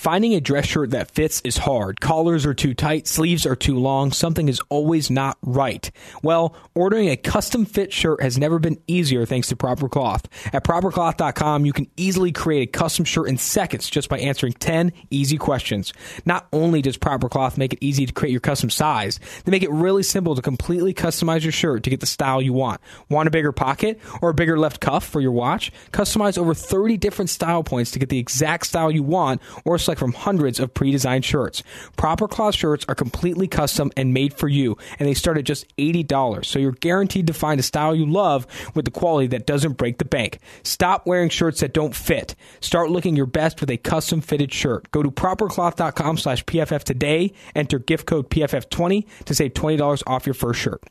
Finding a dress shirt that fits is hard. Collars are too tight, sleeves are too long, something is always not right. Well, ordering a custom fit shirt has never been easier thanks to Proper Cloth. At propercloth.com, you can easily create a custom shirt in seconds just by answering 10 easy questions. Not only does Proper Cloth make it easy to create your custom size, they make it really simple to completely customize your shirt to get the style you want. Want a bigger pocket or a bigger left cuff for your watch? Customize over 30 different style points to get the exact style you want or select from hundreds of pre-designed shirts. Proper Cloth shirts are completely custom and made for you, and they start at just $80. So you're guaranteed to find a style you love with the quality that doesn't break the bank. Stop wearing shirts that don't fit. Start looking your best with a custom fitted shirt. Go to propercloth.com slash PFF today. Enter gift code PFF20 to save $20 off your first shirt.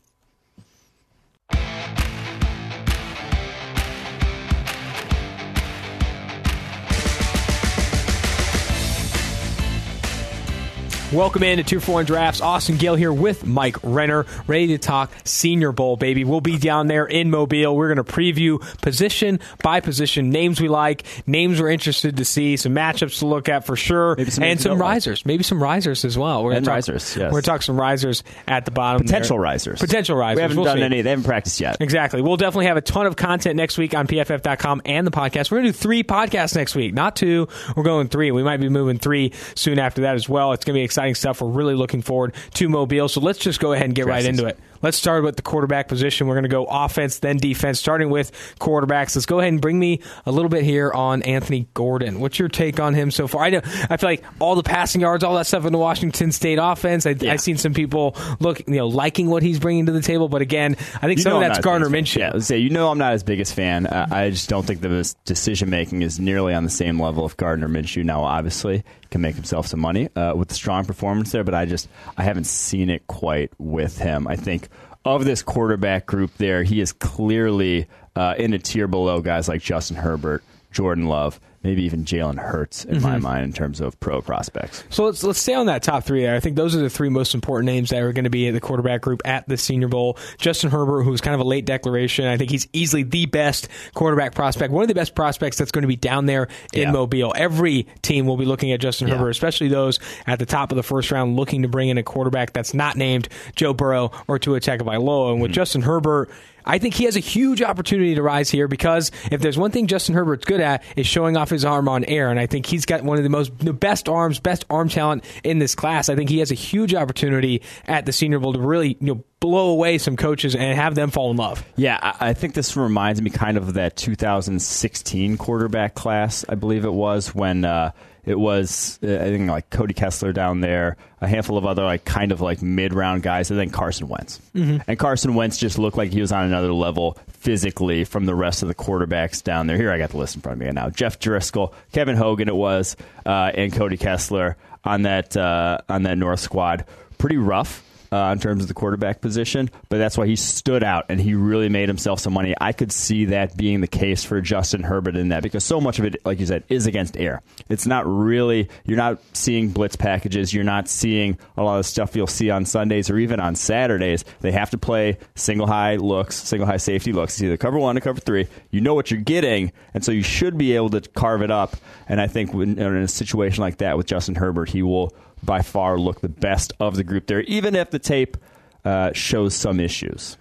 Welcome in to 2 4 Drafts. Austin Gayle here with Mike Renner, ready to talk Senior Bowl, baby. We'll be down there in Mobile. We're going to preview position by position, names we like, names we're interested to see, some matchups to look at for sure, some and some like. risers. Maybe some risers as well. We're And talk, risers, yes. We're going to talk some risers at the bottom. Potential there. risers. Potential risers. We haven't We'll done see. any. They haven't practiced yet. Exactly. We'll definitely have a ton of content next week on PFF.com and the podcast. We're going to do three podcasts next week, not two. We're going three. We might be moving three soon after that as well. It's going to be exciting stuff. We're really looking forward to Mobile. So let's just go ahead and get right into it. Let's start with the quarterback position. We're going to go offense, then defense, starting with quarterbacks. Let's go ahead and bring me a little bit here on Anthony Gordon. What's your take on him so far? I know I feel like all the passing yards, all that stuff in the Washington State offense. I, Yeah. I've seen some people look, you know, liking what he's bringing to the table, but again, I think You some of that's Gardner. Minshew. Yeah, say you know I'm not his biggest fan. Uh, I just don't think the decision making is nearly on the same level of Gardner Minshew. Now, obviously, can make himself some money uh, with the strong performance there, but I just I haven't seen it quite with him. I think of this quarterback group there, he is clearly uh, in a tier below guys like Justin Herbert, Jordan Love, maybe even Jalen Hurts in Mm-hmm. my mind in terms of pro prospects. So let's let's stay on that top three there. I think those are the three most important names that are going to be in the quarterback group at the Senior Bowl. Justin Herbert, who's kind of a late declaration, I think he's easily the best quarterback prospect, one of the best prospects that's going to be down there in Yeah. Mobile. Every team will be looking at Justin Yeah. Herbert, especially those at the top of the first round, looking to bring in a quarterback that's not named Joe Burrow or Tua Tagovailoa. And with Justin Herbert. I think he has a huge opportunity to rise here because if there's one thing Justin Herbert's good at is showing off his arm on air, and I think he's got one of the most the best arms, best arm talent in this class. I think he has a huge opportunity at the Senior Bowl to really you know blow away some coaches and have them fall in love. Yeah, I I think this reminds me kind of that 2016 quarterback class, I believe it was, when uh, it was, uh, I think, like Cody Kessler down there, a handful of other, like, kind of like mid round guys, and then Carson Wentz. And Carson Wentz just looked like he was on another level physically from the rest of the quarterbacks down there. Here, I got the list in front of me right now Jeff Driskel, Kevin Hogan, it was, uh, and Cody Kessler on that, uh, on that North squad. Pretty rough uh, in terms of the quarterback position, but that's why he stood out and he really made himself some money. I could see that being the case for Justin Herbert in that because so much of it, like you said, is against air. It's not really, you're not seeing blitz packages, you're not seeing a lot of stuff you'll see on Sundays or even on Saturdays. They have to play single high looks, single high safety looks. It's either cover one or cover three. You know what you're getting, and so you should be able to carve it up. And I think when, in a situation like that with Justin Herbert, he will by far look the best of the group there, even if the tape uh, shows some issues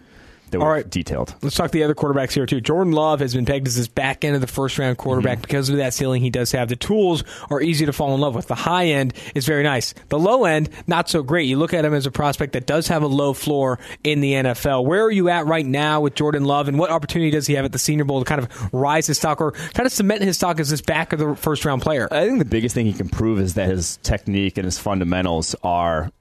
that were All right. detailed. Let's talk the other quarterbacks here too. Jordan Love has been pegged as this back end of the first round quarterback Mm-hmm. because of that ceiling he does have. The tools are easy to fall in love with. The high end is very nice. The low end, not so great. You look at him as a prospect that does have a low floor in the NFL. Where are you at right now with Jordan Love, and what opportunity does he have at the Senior Bowl to kind of rise his stock or kind of cement his stock as this back of the first round player? I think the biggest thing he can prove is that his technique and his fundamentals are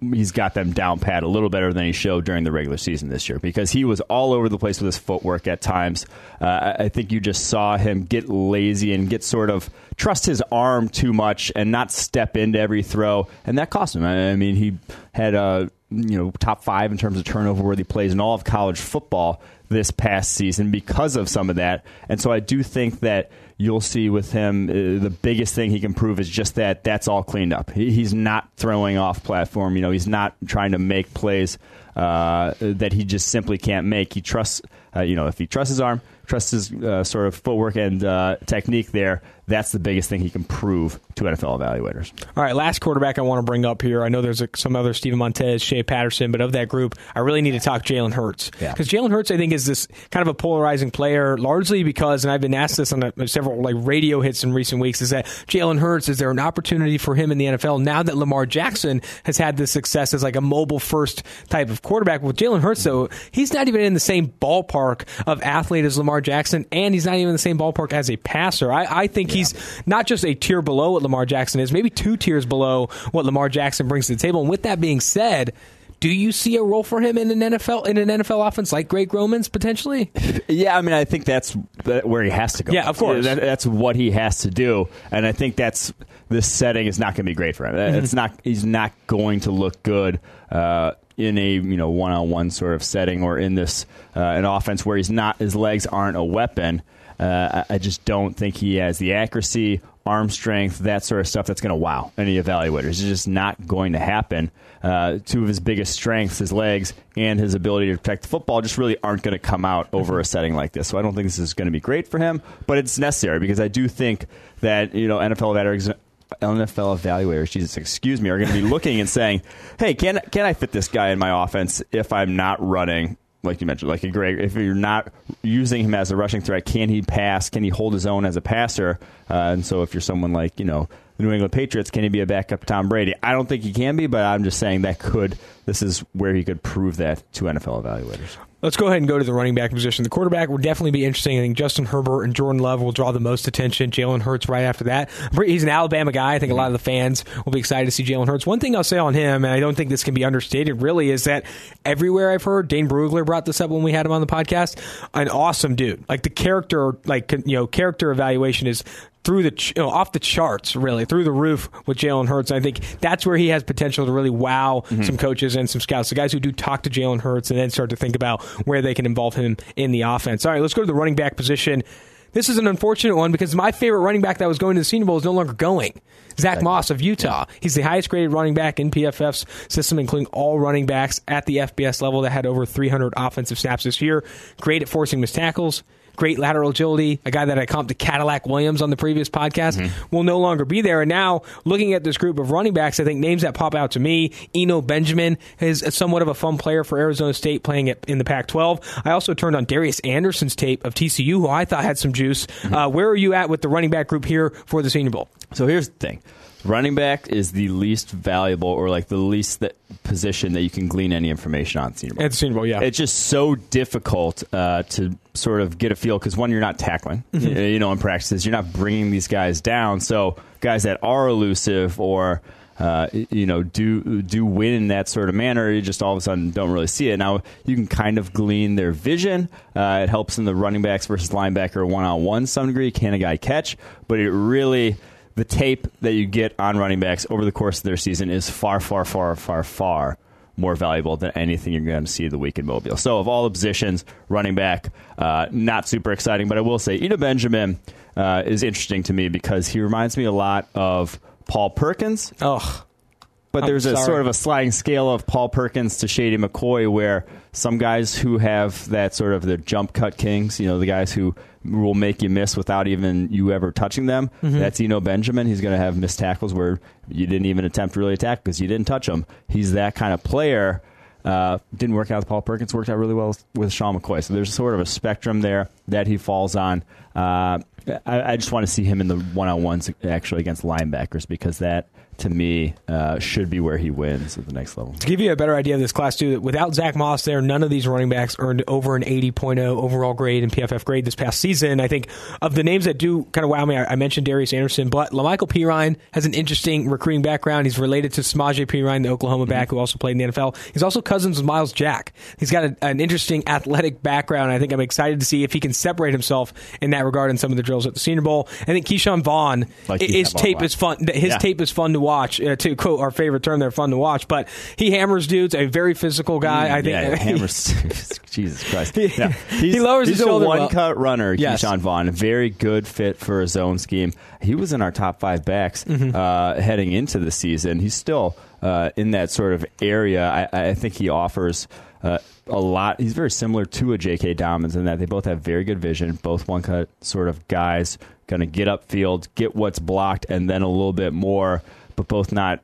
he's got them down pat a little better than he showed during the regular season this year because he was all over the place with his footwork at times. Uh, I think you just saw him get lazy and get sort of trust his arm too much and not step into every throw, and that cost him. I I mean, he had a you know top five in terms of turnover worthy plays in all of college football this past season because of some of that, and so I do think that you'll see with him uh, the biggest thing he can prove is just that that's all cleaned up. He, he's not throwing off platform. You know, he's not trying to make plays uh, that he just simply can't make. He trusts, uh, you know, if he trusts his arm, trusts his uh, sort of footwork and uh, technique there, that's the biggest thing he can prove to NFL evaluators. All right, last quarterback I want to bring up here. I know there's a, some other Steven Montez, Shea Patterson, but of that group, I really need to talk Jalen Hurts because yeah. Jalen Hurts, I think, is this kind of a polarizing player, largely because, and I've been asked this on a, several like radio hits in recent weeks, is that Jalen Hurts is there an opportunity for him in the NFL now that Lamar Jackson has had this success as like a mobile first type of quarterback? With Jalen Hurts, though, he's not even in the same ballpark of athlete as Lamar Jackson, and he's not even in the same ballpark as a passer. I, I think yeah. He's not just a tier below what Lamar Jackson is, maybe two tiers below what Lamar Jackson brings to the table. And with that being said, do you see a role for him in an NFL in an NFL offense like Greg Roman's potentially? Yeah, I mean, I think that's where he has to go. Yeah, of course. That, that's what he has to do, and I think that's this setting is not going to be great for him. Mm-hmm. It's not. He's not going to look good. Uh, in a you know one on one sort of setting or in this uh, an offense where he's not his legs aren't a weapon. Uh, I just don't think he has the accuracy, arm strength, that sort of stuff that's going to wow any evaluators. It's just not going to happen. Uh, two of his biggest strengths, his legs and his ability to protect the football, just really aren't going to come out over a setting like this. So I don't think this is going to be great for him, but it's necessary because I do think that you know NFL evaluators NFL evaluators, Jesus, excuse me, are going to be looking and saying, "Hey, can can I fit this guy in my offense if I'm not running?" Like you mentioned, like a Greg, if you're not using him as a rushing threat, can he pass? Can he hold his own as a passer? Uh, and so, if you're someone like you know the New England Patriots, can he be a backup to Tom Brady? I don't think he can be, but I'm just saying that could. This is where he could prove that to NFL evaluators. Let's go ahead and go to the running back position. The quarterback will definitely be interesting. I think Justin Herbert and Jordan Love will draw the most attention. Jalen Hurts right after that. He's an Alabama guy. I think a lot of the fans will be excited to see Jalen Hurts. One thing I'll say on him, and I don't think this can be understated really, is that everywhere I've heard, Dane Brugler brought this up when we had him on the podcast, an awesome dude. Like the character, like, you know, character evaluation is through the you know, off the charts, really through the roof with Jalen Hurts. I think that's where he has potential to really wow mm-hmm. some coaches and some scouts, the guys who do talk to Jalen Hurts and then start to think about where they can involve him in the offense. All right, let's go to the running back position. This is an unfortunate one because my favorite running back that was going to the Senior Bowl is no longer going. Zach Moss of Utah. He's the highest graded running back in PFF's system, including all running backs at the FBS level that had over 300 offensive snaps this year. Great at forcing missed tackles great lateral agility, a guy that I comped to Cadillac Williams on the previous podcast, mm-hmm. will no longer be there. And now, looking at this group of running backs, I think names that pop out to me Eno Benjamin is somewhat of a fun player for Arizona State playing it in the Pac 12. I also turned on Darius Anderson's tape of TCU, who I thought had some juice. Mm-hmm. Uh, where are you at with the running back group here for the Senior Bowl? So here's the thing running back is the least valuable or like the least that position that you can glean any information on Senior Bowl. At the Senior Bowl, yeah. It's just so difficult uh, to sort of get a feel because one, you're not tackling, mm-hmm. you know, in practices, you're not bringing these guys down. So guys that are elusive or uh, you know, do do win in that sort of manner. You just all of a sudden don't really see it. Now you can kind of glean their vision. Uh, it helps in the running backs versus linebacker one on one some degree. Can a guy catch? But it really the tape that you get on running backs over the course of their season is far, far, far, far, far more valuable than anything you're going to see the week in Mobile. So, of all the positions, running back, uh, not super exciting, but I will say Eno Benjamin uh, is interesting to me because he reminds me a lot of Paul Perkins. Ugh. But I'm there's sorry. a sort of a sliding scale of Paul Perkins to Shady McCoy where some guys who have that sort of the jump cut kings, you know, the guys who will make you miss without even you ever touching them. Mm-hmm. That's Eno Benjamin. He's going to have missed tackles where you didn't even attempt to really attack because you didn't touch him. He's that kind of player. Uh, didn't work out with Paul Perkins. Worked out really well with, with Sean McCoy. So there's sort of a spectrum there that he falls on. Uh, I, I, just want to see him in the one on ones actually against linebackers because that to me, uh, should be where he wins at the next level. To give you a better idea of this class, too, without Zach Moss there, none of these running backs earned over an 80.0 overall grade in PFF grade this past season. I think of the names that do kind of wow me, I, I mentioned Darius Anderson, but La'Mical Perine has an interesting recruiting background. He's related to Samaje Perine, the Oklahoma mm-hmm. back who also played in the NFL. He's also cousins with Myles Jack. He's got a, an interesting athletic background. I think I'm excited to see if he can separate himself in that regard in some of the drills at the Senior Bowl. I think Ke'Shawn Vaughn, like his tape is fun. His yeah. tape is fun to watch. Uh, to quote our favorite term, they're fun to watch. But he hammers dudes. A very physical guy. Mm, I think. Yeah, hammers. Jesus Christ. Yeah. he lowers he's his shoulder. a one well. cut runner. Yes. Ke'Shawn Vaughn, very good fit for his own scheme. He was in our top five backs mm-hmm. uh, heading into the season. He's still uh, in that sort of area. I, I think he offers. Uh, a lot. He's very similar to a J.K. Dobbins in that they both have very good vision, both one cut sort of guys going to get upfield, get what's blocked, and then a little bit more. But both not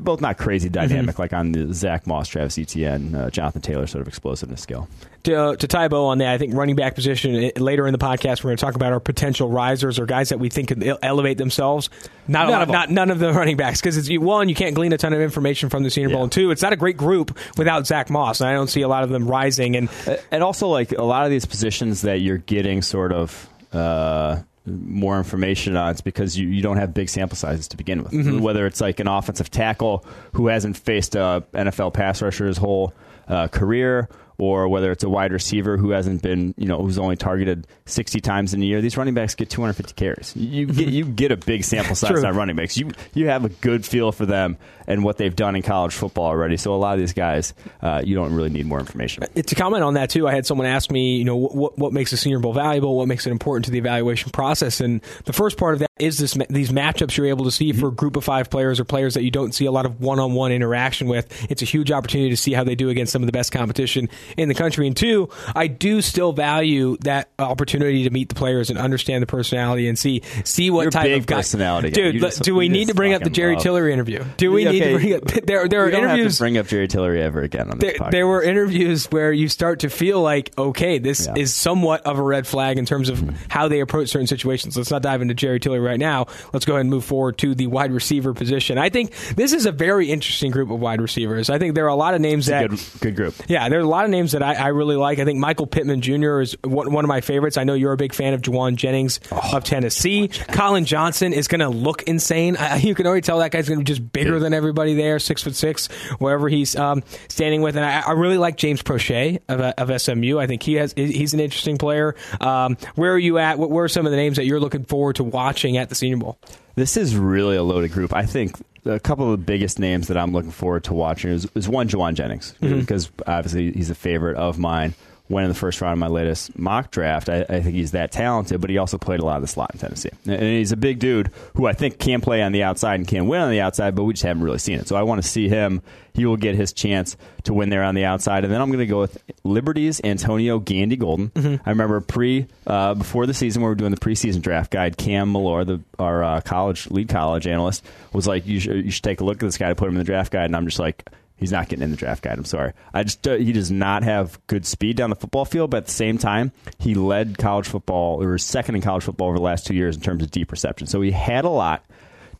both not crazy dynamic Mm-hmm. like on the Zach Moss, Travis Etienne, uh, Jonathan Taylor sort of explosiveness skill. to, uh, to tie bow on that, I think running back position eh, later in the podcast, we're going to talk about our potential risers or guys that we think could elevate themselves. Not a None lot, of not none of the running backs because it's one, you can't glean a ton of information from the Senior Bowl, Yeah. and two, it's not a great group without Zach Moss, and I don't see a lot of them rising. And and also like a lot of these positions that you're getting sort of uh, more information on it's because you, you don't have big sample sizes to begin with Mm-hmm. whether it's like an offensive tackle who hasn't faced a nfl pass rusher his whole uh, career or whether it's a wide receiver who hasn't been, you know, who's only targeted 60 times in a year. These running backs get 250 carries. You mm-hmm. get you get a big sample size on running backs. You you have a good feel for them and what they've done in college football already. So a lot of these guys, uh, you don't really need more information. Uh, to comment on that too, I had someone ask me, you know, what what makes a Senior Bowl valuable, what makes it important to the evaluation process, and the first part of that is this these matchups you're able to see for a mm-hmm. group of five players or players that you don't see a lot of one on one interaction with. It's a huge opportunity to see how they do against some of the best competition in the country. And two, I do still value that opportunity to meet the players and understand the personality and see see what You're type of guy. personality guy. Dude, just- do we need to bring up the Jerry love- Tillery interview? Do we need to bring up there? There are interviews have to bring up Jerry Tillery ever again on this there, podcast. there were interviews where you start to feel like, okay, this Yeah. is somewhat of a red flag in terms of mm-hmm. how they approach certain situations. Let's not dive into Jerry Tillery right now. Let's go ahead and move forward to the wide receiver position. I think this is a very interesting group of wide receivers. I think there are a lot of names that. good, good group. Yeah, there are a lot of names that I, I really like. I think Michael Pittman Jr. is one, one of my favorites. I know you're a big fan of Jauan Jennings Oh, of Tennessee. Collin Johnson is going to look insane. I, you can already tell that guy's going to be just bigger than everybody there, six foot six, wherever he's um, standing with. And I, I really like James Proche of, uh, of SMU. I think he has he's an interesting player. Um, where are you at? What were some of the names that you're looking forward to watching at the Senior Bowl? This is really a loaded group. I think a couple of the biggest names that I'm looking forward to watching is, is one Jauan Jennings mm-hmm. because obviously he's a favorite of mine. Went in the first round of my latest mock draft. I, I think he's that talented, but he also played a lot of the slot in Tennessee. And he's a big dude who I think can play on the outside and can win on the outside, but we just haven't really seen it. So I want to see him. He will get his chance to win there on the outside. And then I'm going to go with Liberty's Antonio Gandy Golden. I remember pre uh, before the season, we were doing the preseason draft guide, Cam Mellor, the our uh, college lead college analyst, was like, you should, you should take a look at this guy to put him in the draft guide. And I'm just like, He's not getting in the draft guide. I'm sorry. I just uh, he does not have good speed down the football field, but at the same time, he led college football or was second in college football over the last two years in terms of deep reception. So he had a lot.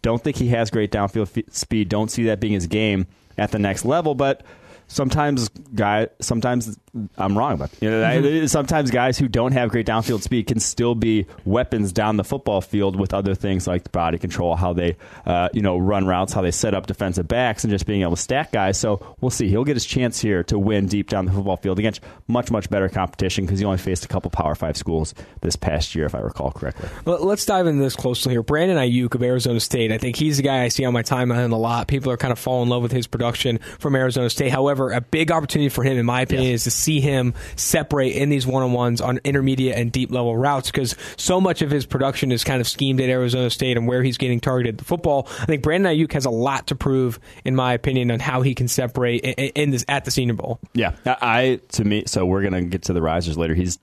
Don't think he has great downfield f- speed. Don't see that being his game at the next level, but sometimes guy sometimes I'm wrong about you know I- sometimes guys who don't have great downfield speed can still be weapons down the football field with other things like body control how they uh, you know run routes how they set up defensive backs and just being able to stack guys so we'll see he'll get his chance here to win deep down the football field against much much better competition because he only faced a couple power five schools this past year if I recall correctly Well, let's dive into this closely here. Brandon Aiyuk of Arizona State. I think he's the guy I see on my timeline a lot. People are kind of falling in love with his production from Arizona State. However, a big opportunity for him, in my opinion, is to see him separate in these one on ones on intermediate and deep level routes because so much of his production is kind of schemed at Arizona State and where he's getting targeted. The football, I think Brandon Aiyuk has a lot to prove, in my opinion, on how he can separate in, in this at the Senior Bowl. Yeah, I to me. So we're gonna get to the risers later. He's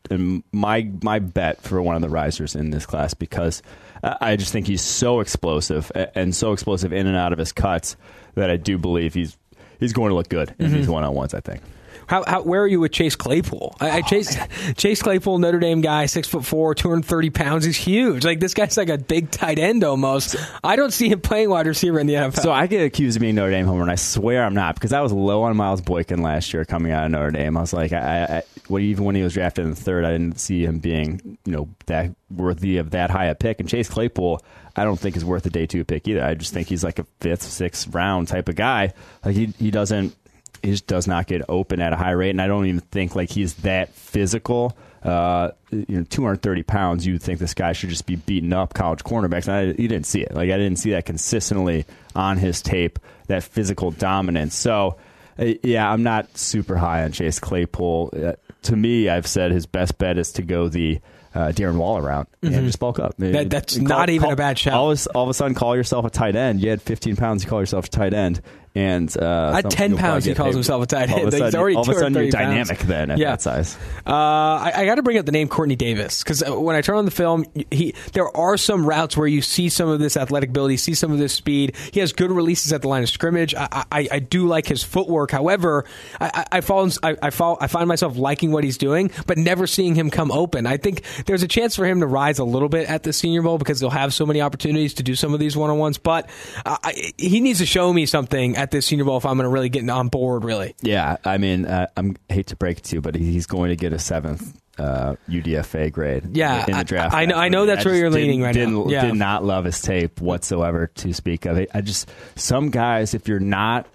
my my bet for one of the risers in this class because I just think he's so explosive and so explosive in and out of his cuts that I do believe he's he's going to look good in these mm-hmm. one on ones. I think. How, how where are you with Chase Claypool? I, I oh. Chase Chase Claypool, Notre Dame guy, six foot four, two hundred thirty pounds. He's huge. Like this guy's like a big tight end almost. I don't see him playing wide receiver in the NFL. So I get accused of being Notre Dame homer, and I swear I'm not because I was low on Miles Boykin last year coming out of Notre Dame. I was like, I, I, even when he was drafted in the third, I didn't see him being, you know, that worthy of that high a pick. And Chase Claypool, I don't think is worth a day two pick either. I just think he's like a fifth, sixth round type of guy. Like he, he doesn't, he just does not get open at a high rate, and I don't even think like he's that physical. Uh, you know, 230 pounds. You'd think this guy should just be beating up college cornerbacks. And I, you didn't see it. Like I didn't see that consistently on his tape. That physical dominance. So, uh, yeah, I'm not super high on Chase Claypool. Uh, to me, I've said his best bet is to go the uh, Darren Waller route and just bulk up. That- that's not even a bad shout. All of, all of a sudden, call yourself a tight end. You had 15 pounds. You call yourself a tight end, And uh, at ten pounds, he calls himself a tight All end. of a sudden, already all of a sudden you're 230 pounds. dynamic then at Yeah. that size. Uh, I, I got to bring up the name Quartney Davis because when I turn on the film, he there are some routes where you see some of this athletic ability, see some of this speed. He has good releases at the line of scrimmage. I, I, I do like his footwork. However, I, I, I fall, I, I fall, I find myself liking what he's doing, but never seeing him come open. I think there's a chance for him to rise a little bit at the Senior Bowl because he'll have so many opportunities to do some of these one on ones. But uh, I, he needs to show me something at this Senior Bowl if I'm going to really get on board. Really. Yeah, I mean, uh, I'm I hate to break it to you, but he's going to get a seventh uh, UDFA grade. Yeah, in the draft. I know- I know that's I where you're leaning right now. Yeah. Did not love his tape whatsoever to speak of. It. I just some guys, if you're not.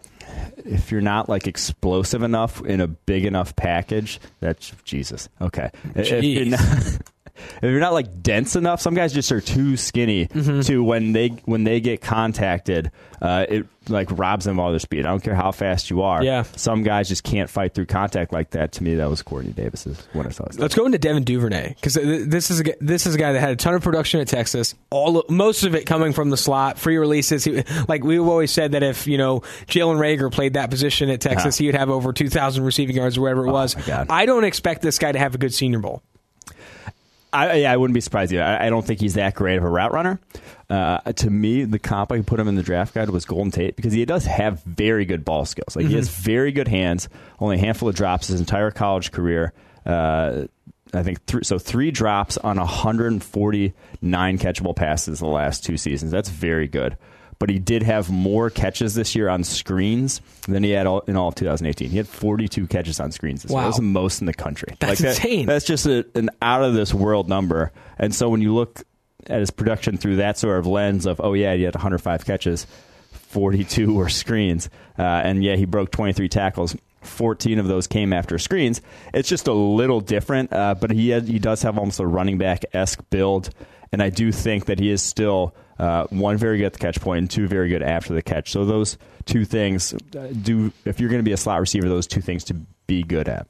If you're not like explosive enough in a big enough package, that's Jesus. Okay, if you're not, if you're not like dense enough, some guys just are too skinny Mm-hmm. to when they when they get contacted, uh, it like robs them of all their speed. I don't care how fast you are. Yeah. some guys just can't fight through contact like that. To me, that was Quartney Davis's when I saw it. Let's go into Devin Duvernay because this is a, this is a guy that had a ton of production at Texas. All most of it coming from the slot, free releases. He, like we've always said that if you know Jalen Reagor played that position at Texas, Uh-huh. he would have over two thousand receiving yards or whatever it was. my I don't expect this guy to have a good Senior Bowl. I, yeah, I wouldn't be surprised either. I, I don't think he's that great of a route runner. Uh, to me, the comp I put him in the draft guide was Golden Tate because he does have very good ball skills. Like he has very good hands. Only a handful of drops his entire college career. Uh, I think th- so. Three drops on 149 catchable passes the last two seasons. That's very good. But he did have more catches this year on screens than he had all, in all of 2018. He had 42 catches on screens. This year. Wow. That was the most in the country. That's that- insane. that's just a, an out of this world number. And so when you look at his production through that sort of lens of, oh yeah, he had 105 catches, 42 were screens, uh, and yeah, he broke 23 tackles. 14 of those came after screens. It's just a little different, uh, but he had, he does have almost a running back esque build, and I do think that he is still uh, one very good at the catch point and two very good after the catch. So those two things uh, do if you're going to be a slot receiver, those two things to be good at.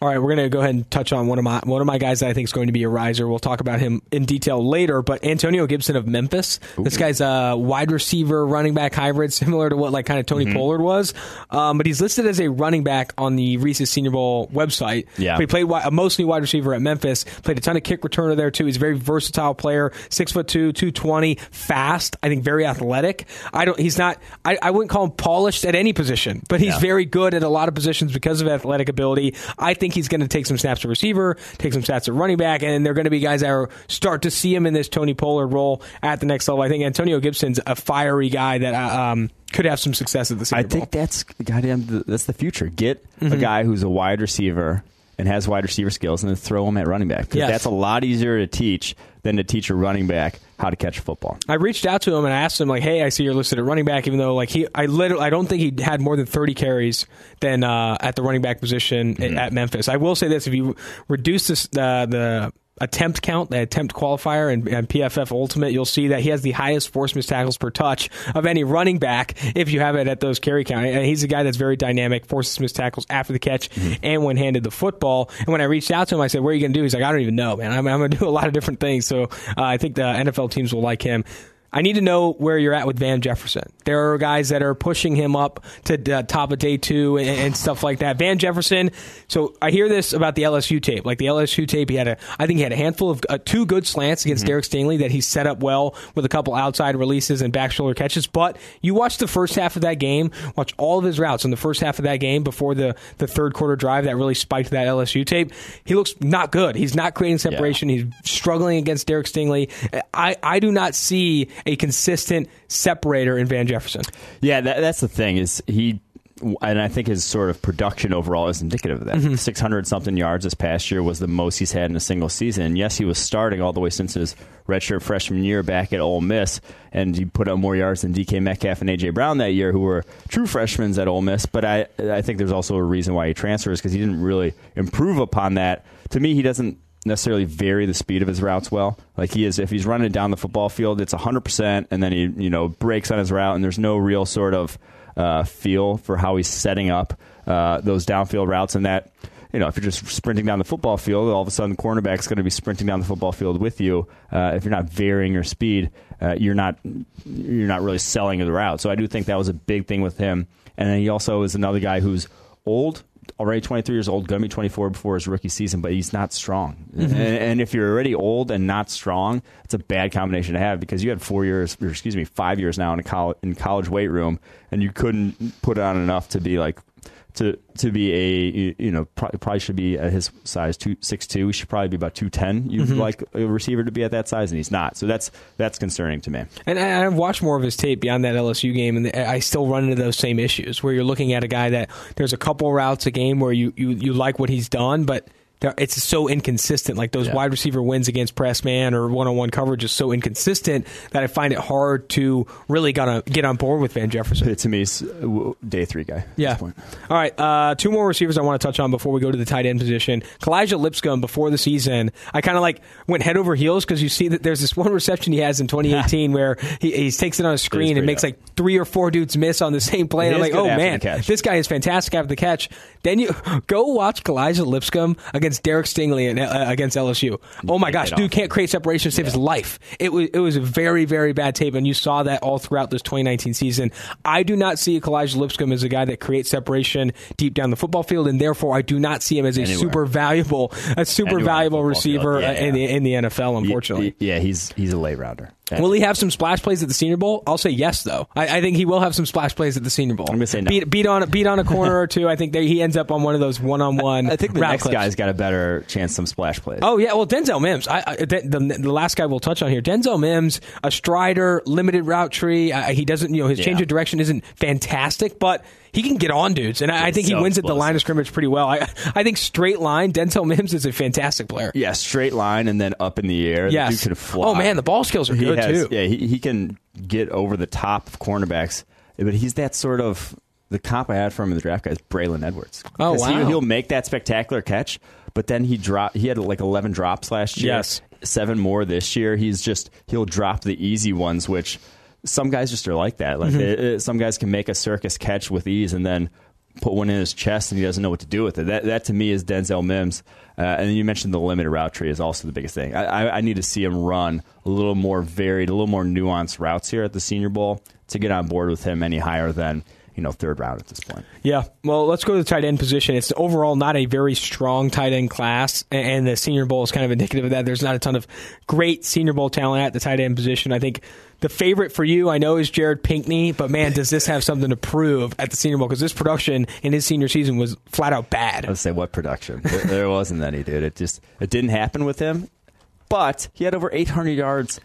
All right, we're going to go ahead and touch on one of my one of my guys that I think is going to be a riser. We'll talk about him in detail later. But Antonio Gibson of Memphis, this guy's a wide receiver, running back hybrid, similar to what like kind of Tony Mm-hmm. Pollard was. Um, but he's listed as a running back on the Reese's Senior Bowl website. Yeah. But he played mostly wide receiver at Memphis. Played a ton of kick returner there too. He's a very versatile player, six foot two, two twenty, fast. I think very athletic. I don't. He's not. I, I wouldn't call him polished at any position, but he's Yeah. very good at a lot of positions because of athletic ability. I think he's going to take some snaps at receiver, take some snaps at running back, and they're going to be guys that are start to see him in this Tony Pollard role at the next level. I think Antonio Gibson's a fiery guy that uh, um, could have some success at the Senior I Bowl. think that's goddamn. the- That's the future. Get Mm-hmm. a guy who's a wide receiver and has wide receiver skills, and then throw him at running back because Yes. that's a lot easier to teach than to teach a running back how to catch a football. I reached out to him and I asked him like, "Hey, I see you're listed at running back." Even though like he, I literally, I don't think he had more than 30 carries than uh, at the running back position at- at Memphis. I will say this: if you reduce this uh, the attempt count, the attempt qualifier, and, and PFF Ultimate, you'll see that he has the highest force missed tackles per touch of any running back. If you have it at those carry count, and he's a guy that's very dynamic, forces missed tackles after the catch and when handed the football. And when I reached out to him, I said, "What are you going to do?" He's like, "I don't even know, man. I'm, I'm going to do a lot of different things." So uh, I think the NFL teams will like him. I need to know where you're at with Van Jefferson. There are guys that are pushing him up to the top of day two and, and stuff like that. Van Jefferson. So I hear this about the LSU tape. Like the LSU tape, he had a, I think he had a handful of uh, two good slants against Derek Stingley that he set up well with a couple outside releases and back shoulder catches. But you watch the first half of that game, watch all of his routes in the first half of that game before the the third quarter drive that really spiked that LSU tape. He looks not good. He's not creating separation. He's struggling against Derek Stingley. I, I do not see a consistent separator in Van Jefferson. Yeah, that, that's the thing is he, and I think his sort of production overall is indicative of that. Mm-hmm. 600 something yards this past year was the most he's had in a single season. And yes, he was starting all the way since his redshirt freshman year back at Ole Miss, and he put up more yards than DK Metcalf and AJ Brown that year, who were true freshmen at Ole Miss. But I, I think there's also a reason why he transfers because he didn't really improve upon that. To me, he doesn't necessarily vary the speed of his routes well. Like he is, if he's running down the football field, it's 100%, and then he, you know, breaks on his route, and there's no real sort of uh, feel for how he's setting up uh, those downfield routes, and that you know, if you're just sprinting down the football field, all of a sudden the cornerback's going to be sprinting down the football field with you. Uh, if you're not varying your speed, uh, you're not you're not really selling the route. So I do think that was a big thing with him. And then he also is another guy who's old, already 23 years old, going to be 24 before his rookie season, but he's not strong. Mm-hmm. And, and, if you're already old and not strong, it's a bad combination to have because you had four years, or excuse me, five years now in a college, in college weight room, and you couldn't put on enough to be like to to be a you know probably should be at his size two six two. He should probably be about two ten. You'd mm-hmm. like a receiver to be at that size, and he's not. So that's that's concerning to me. And I've watched more of his tape beyond that LSU game, and I still run into those same issues where you're looking at a guy that there's a couple routes a game where you you, you like what he's done, but it's so inconsistent. Like those yeah. wide receiver wins against press man or one on one coverage is so inconsistent that I find it hard to really gonna get on board with Van Jefferson. To me, day three guy. Yeah. All right. Uh, two more receivers I want to touch on before we go to the tight end position. Kalija Lipscomb before the season, I kind of like went head over heels because you see that there's this one reception he has in 2018 where he, he, takes it on a screen and makes like three or four dudes miss on the same play. And I'm like, oh man, this guy is fantastic after the catch. Then you go watch Kalija Lipscomb against against Derek Stingley uh, against LSU. Oh my gosh, dude can't create separation to save yeah. his life. It was it was a very very bad tape, and you saw that all throughout this 2019 season. I do not see Kalija Lipscomb as a guy that creates separation deep down the football field, and therefore I do not see him as a Anywhere. super valuable a super Anywhere valuable receiver yeah, yeah. in the in the NFL. Unfortunately, yeah, he's he's a late rounder. Will he have some splash plays at the Senior Bowl? I'll say yes, though. I, I think he will have some splash plays at the Senior Bowl. I'm gonna say no. Beat, beat on beat on a corner or two. I think he ends up on one of those one on one. I think the next clips. guy's got a better chance some splash plays. Oh yeah, well Denzel Mims. I, I, the, the, last guy we'll touch on here. Denzel Mims, a strider, limited route tree. Uh, he doesn't, you know, his change yeah. of direction isn't fantastic, but he can get on dudes, and I, I think so he wins explosive. at the line of scrimmage pretty well. I, I think straight line, Denzel Mims is a fantastic player. Yeah, straight line and then up in the air. Yes. The oh man, the ball skills are he good has, too. Yeah, he, he can get over the top of cornerbacks, but he's that sort of the comp I had for him in the draft guy is Braylon Edwards. Oh wow, he, will make that spectacular catch, but then he drop. He had like eleven drops last year. Yes, seven more this year. He's just he'll drop the easy ones, which some guys just are like that. Like mm-hmm. it, it, some guys can make a circus catch with ease, and then put one in his chest and he doesn't know what to do with it. That, that to me is Denzel Mims. Uh, and then you mentioned the limited route tree is also the biggest thing. I, I, I, need to see him run a little more varied, a little more nuanced routes here at the Senior Bowl to get on board with him any higher than you know third round at this point. Yeah, well, let's go to the tight end position. It's overall not a very strong tight end class, and the Senior Bowl is kind of indicative of that. There's not a ton of great Senior Bowl talent at the tight end position. I think the favorite for you, I know, is Jared Pinkney, but man, does this have something to prove at the Senior Bowl? Because this production in his senior season was flat out bad. I would say what production? there wasn't any, dude. It just it didn't happen with him. But he had over 800 yards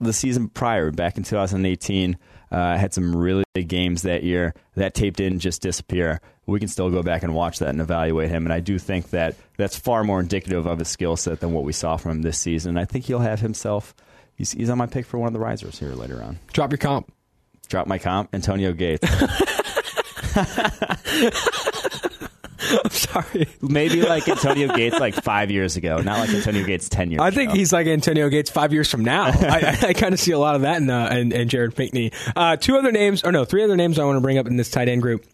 the season prior, back in 2018. Uh, had some really big games that year. That tape didn't just disappear. We can still go back and watch that and evaluate him. And I do think that that's far more indicative of his skill set than what we saw from him this season. I think he'll have himself He's, he's on my pick for one of the risers here later on. Drop your comp. Drop my comp. Antonio Gates. I'm sorry. Maybe like Antonio Gates like five years ago, not like Antonio Gates ten years. Ago. I think ago. he's like Antonio Gates five years from now. I, I, I kind of see a lot of that in, uh, in, in Jared Pinkney. Uh, two other names, or no, three other names I want to bring up in this tight end group.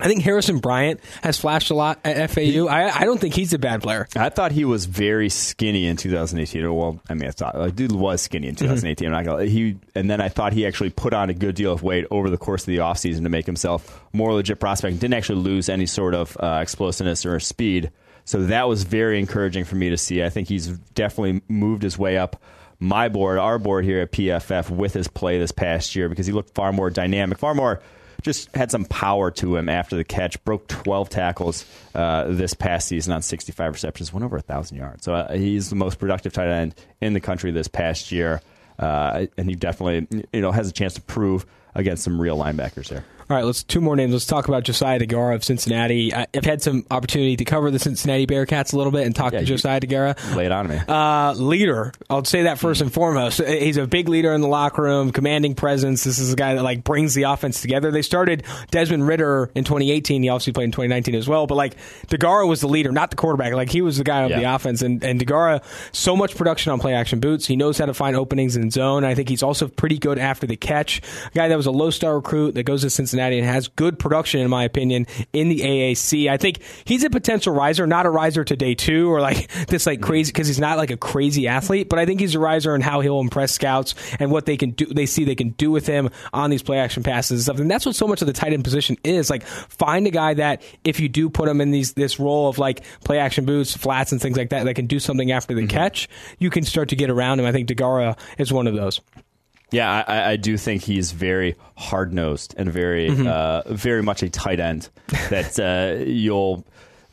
I think Harrison Bryant has flashed a lot at FAU. I, I, don't think he's a bad player. I thought he was very skinny in 2018. Well, I mean, I thought like dude was skinny in 2018. Mm-hmm. I'm not gonna, he and then I thought he actually put on a good deal of weight over the course of the offseason to make himself more legit prospect. Didn't actually lose any sort of uh, explosiveness or speed. So that was very encouraging for me to see. I think he's definitely moved his way up my board, our board here at PFF with his play this past year because he looked far more dynamic, far more just had some power to him after the catch. Broke 12 tackles uh, this past season on 65 receptions, went over 1,000 yards. So uh, he's the most productive tight end in the country this past year. Uh, and he definitely you know has a chance to prove against some real linebackers there. All right, let's two more names. Let's talk about Josiah Deguara of Cincinnati. I've had some opportunity to cover the Cincinnati Bearcats a little bit and talk yeah, to Josiah Deguara. Lay it on me. Uh, leader, I'll say that first and foremost. He's a big leader in the locker room, commanding presence. This is a guy that like brings the offense together. They started Desmond Ridder in 2018. He obviously played in 2019 as well. But like Deguara was the leader, not the quarterback. Like he was the guy of yeah. the offense. And and Deguara, so much production on play action boots. He knows how to find openings in zone. I think he's also pretty good after the catch. A guy that was a low star recruit that goes to Cincinnati Cincinnati and has good production, in my opinion, in the AAC. I think he's a potential riser, not a riser to day two or like this like crazy because he's not like a crazy athlete, but I think he's a riser in how he'll impress scouts and what they can do. They see they can do with him on these play action passes and stuff. And that's what so much of the tight end position is. Like find a guy that if you do put him in these this role of like play action boots, flats, and things like that, that can do something after the mm-hmm. catch, you can start to get around him. I think Deguara is one of those. Yeah, I, I, do think he's very hard nosed and very, mm-hmm. uh, very much a tight end that uh, you'll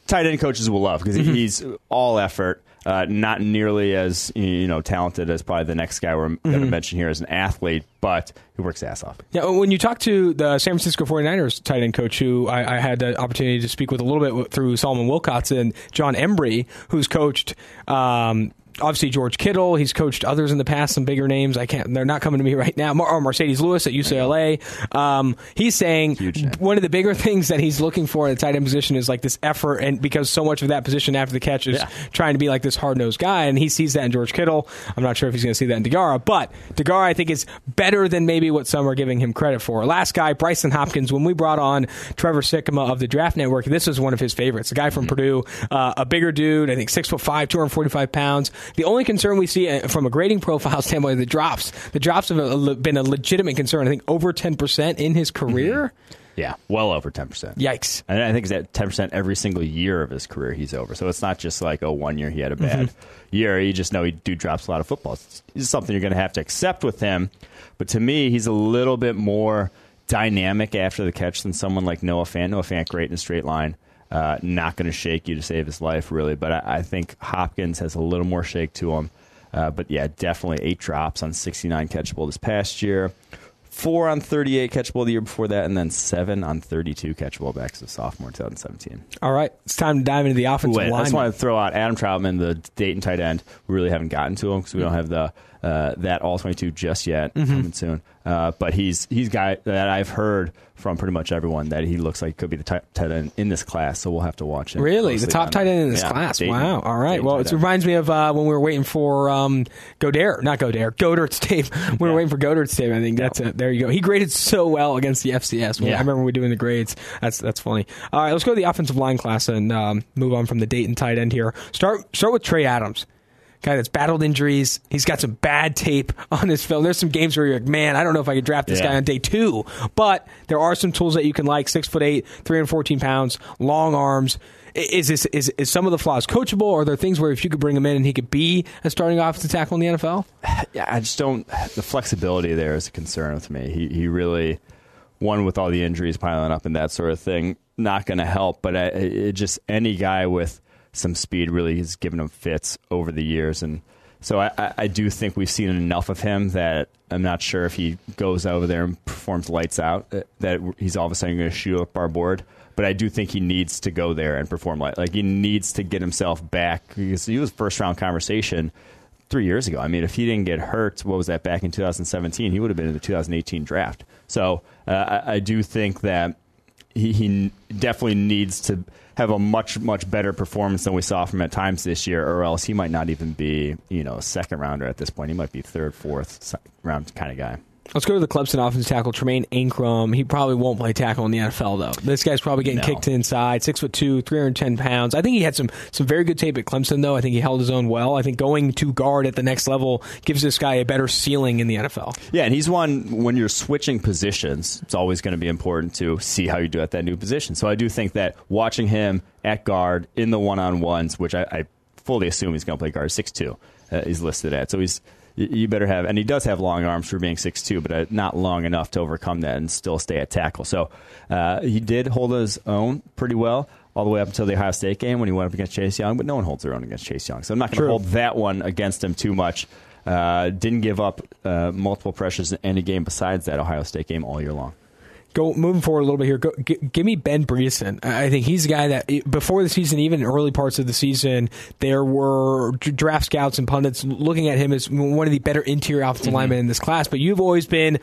tight end coaches will love because mm-hmm. he's all effort. Uh, not nearly as you know talented as probably the next guy we're mm-hmm. going to mention here as an athlete, but he works ass off. Yeah, when you talk to the San Francisco 49ers tight end coach, who I, I had the opportunity to speak with a little bit through Solomon Wilcots and Jon Embree, who's coached um, obviously George Kittle. He's coached others in the past, some bigger names. I can't. They're not coming to me right now. Or oh, Marcedes Lewis at UCLA. Um, he's saying one of the bigger things that he's looking for in the tight end position is like this effort, and because so much of that position after the catch is yeah. trying to be like this hard nosed guy, and he sees that in George Kittle. I'm not sure if he's going to see that in Deguara, but Deguara I think is better than maybe what some are giving him credit for. Last guy, Brycen Hopkins. When we brought on Trevor Sikkema of the Draft Network, this was one of his favorites. A guy from mm-hmm. Purdue, uh, a bigger dude, I think six foot five, 245 pounds. The only concern we see uh, from a grading profile standpoint, the drops. The drops have been a legitimate concern. I think over ten percent in his career. Mm-hmm. Yeah, well over ten percent. Yikes! And I think it's at ten percent every single year of his career he's over. So it's not just like oh one year he had a bad mm-hmm. year. You just know he do drops a lot of footballs. It's, it's something you're going to have to accept with him. But to me, he's a little bit more dynamic after the catch than someone like Noah Fant. Noah Fant great in a straight line. Uh, not going to shake you to save his life, really. But I, I, think Hopkins has a little more shake to him. Uh, but yeah, definitely eight drops on 69 catchable this past year, four on 38 catchable the year before that, and then seven on 32 catchable back to sophomore 2017. All right, it's time to dive into the offensive Wait, line. I just want to throw out Adam Trautman, the Dayton tight end. We really haven't gotten to him because we don't have the uh, that all 22 just yet mm-hmm. coming soon. Uh, but he's he's guy that I've heard from pretty much everyone that he looks like could be the top tight end in this class. So we'll have to watch him. Really, the top tight end in this yeah, class. Dayton, wow. All right. Dayton well, it reminds me of uh, when we were waiting for um, Godare, not Godare, Goedert's tape. We were yeah. waiting for Goedert's tape. I think that's it. There you go. He graded so well against the FCS. Yeah. I remember we were doing the grades. That's that's funny. All right, let's go to the offensive line class and um, move on from the Dayton tight end here. Start start with Trey Adams guy that's battled injuries. He's got some bad tape on his film. There's some games where you're like, man, I don't know if I could draft this yeah. guy on day two. But there are some tools that you can like. Six foot eight, 314 pounds, long arms. Is this is, is some of the flaws coachable? Or are there things where if you could bring him in and he could be a starting offensive tackle in the NFL? Yeah, I just don't. The flexibility there is a concern with me. He he really one with all the injuries piling up and that sort of thing, not going to help. But I, it just any guy with some speed really has given him fits over the years. And so I, I do think we've seen enough of him that I'm not sure if he goes over there and performs lights out that he's all of a sudden going to shoot up our board. But I do think he needs to go there and perform light. Like he needs to get himself back because he was first round conversation three years ago. I mean, if he didn't get hurt, what was that back in 2017? He would have been in the 2018 draft. So uh, I, I do think that he, he definitely needs to have a much much better performance than we saw from at times this year, or else he might not even be you know second rounder at this point. He might be third, fourth round kind of guy. Let's go to the Clemson offensive tackle, Tremayne Anchrum. He probably won't play tackle in the NFL though. This guy's probably getting no. kicked inside, six foot two, three hundred ten pounds. I think he had some some very good tape at Clemson though. I think he held his own well. I think going to guard at the next level gives this guy a better ceiling in the NFL. Yeah, and he's one when you're switching positions. It's always going to be important to see how you do at that new position. So I do think that watching him at guard in the one on ones, which I, I fully assume he's going to play guard six two, uh, he's listed at. So he's you better have, and he does have long arms for being six two, but uh, not long enough to overcome that and still stay at tackle. So uh, he did hold his own pretty well all the way up until the Ohio State game when he went up against Chase Young, but no one holds their own against Chase Young. So I'm not going to hold that one against him too much. Uh, didn't give up uh, multiple pressures in any game besides that Ohio State game all year long go moving forward a little bit here. Go, g- give me Ben Bredeson. I think he's a guy that before the season, even early parts of the season, there were draft scouts and pundits looking at him as one of the better interior offensive mm-hmm. linemen in this class. But you've always been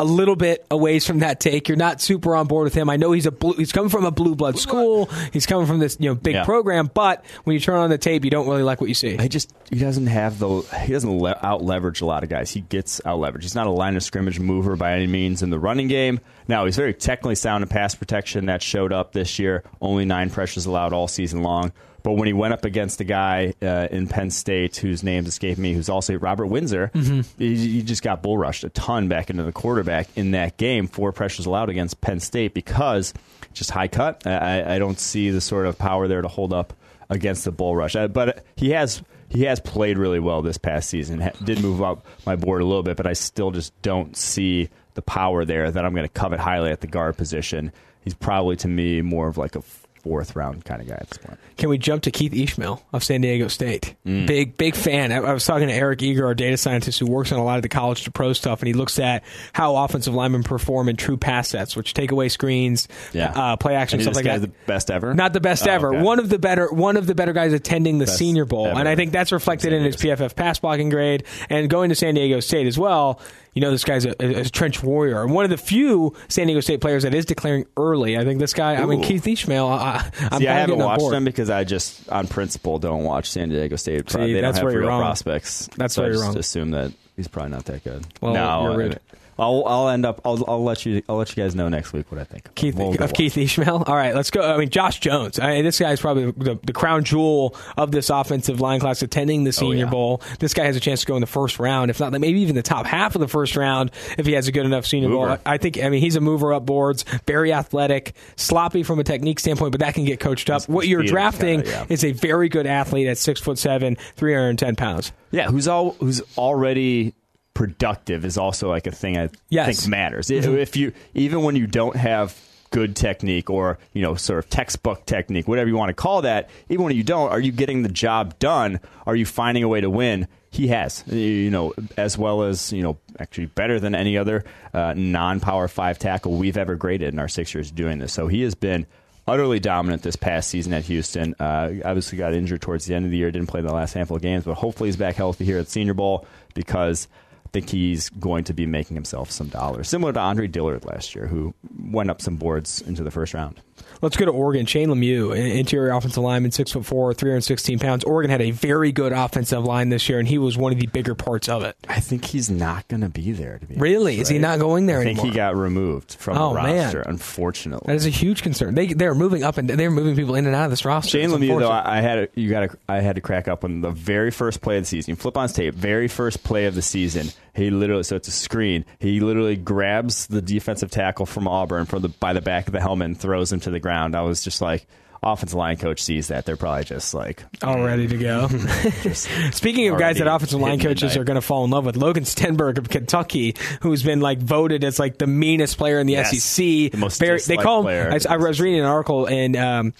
a little bit away from that take. You're not super on board with him. I know he's a blue, he's coming from a blue blood school. He's coming from this you know big Yeah. program, but when you turn on the tape, you don't really like what you see. He just he doesn't have the he doesn't le- out leverage a lot of guys. He gets out leverage. He's not a line of scrimmage mover by any means in the running game. Now he's very technically sound in pass protection. That showed up this year. Only nine pressures allowed all season long. But when he went up against a guy uh, in Penn State whose names escape me, who's also Robert Windsor, he, he just got bull rushed a ton back into the quarterback in that game. Four pressures allowed against Penn State because just high cut. I, I- don't see the sort of power there to hold up against the bull rush. Uh, But he has he has played really well this past season. Ha- Did move up my board a little bit, but I still just don't see the power there that I'm going to covet highly at the guard position. He's probably to me more of like a fourth round kind of guy at this point. Can we jump to Keith Ismael of San Diego State? Mm. Big, big fan. I, I was talking to Eric Eager, our data scientist who works on a lot of the college to pro stuff, and he looks at how offensive linemen perform in true pass sets, which take away screens, uh, play action, And stuff like that. the best ever. Not the best Oh, ever. okay. One of the better, one of the better guys attending the Best Senior Bowl, ever. and I think that's reflected in his PFF pass blocking grade. And going to San Diego State as well, you know, this guy's a, a, trench warrior, and one of the few San Diego State players that is declaring early. I think this guy. I mean, Keith Ismael. I, I- I'm See, I haven't watched board. them because I just, on principle, don't watch San Diego State. See, they don't have real wrong. prospects. That's so where I you're just wrong. Assume that he's probably not that good. Well, no. I'll, I'll end up. I'll, I'll let you. I'll let you guys know next week what I think. Keith, We'll of. Keith Ismael. All right, let's go. I mean, Josh Jones. I mean, this guy's probably the, the crown jewel of this offensive line class, attending the oh, Senior Oh, yeah. Bowl. This guy has a chance to go in the first round, if not maybe even the top half of the first round, if he has a good enough Senior Bowl. Mover. I think. I mean, he's a mover up boards, very athletic, sloppy from a technique standpoint, but that can get coached up. what you're drafting kinda, yeah. is a very good athlete at six foot seven, three hundred and ten pounds. Yeah, who's all who's already productive is also like a thing I Yes. Mm-hmm. think matters. If you even when you don't have good technique or you know sort of textbook technique, whatever you want to call that, even when you don't, are you getting the job done? Are you finding a way to win? He has, you know, as well as you know, actually better than any other uh, non-power five tackle we've ever graded in our six years doing this. So he has been utterly dominant this past season at Houston. Uh, obviously got injured towards the end of the year, didn't play the last handful of games, but hopefully he's back healthy here at Senior Bowl because think he's going to be making himself some dollars, similar to Andre Dillard last year, who went up some boards into the first round. Let's go to Oregon. Shane Lemieux, interior offensive lineman, six foot four, three hundred sixteen pounds. Oregon had a very good offensive line this year, and he was one of the bigger parts of it. I think he's not going to be there. To be Really? honest, Is he not going there anymore? I think anymore? he got removed from Oh, the man. roster, unfortunately. That is a huge concern. They they're moving up and they're moving people in and out of this roster. Shane Lemieux, though. I, had a, you got I had to crack up on the very first play of the season. You flip on his tape, very first play of the season. He literally, so it's a screen. He literally grabs the defensive tackle from Auburn from the by the back of the helmet and throws him to the ground. I was just like, offensive line coach sees that, they're probably just like, all ready to go. Speaking of guys that already offensive line coaches midnight. are going to fall in love with, Logan Stenberg of Kentucky, who's been like voted as like the meanest player in the Yes. SEC. The most Very- they call him. I, I was reading an article and um,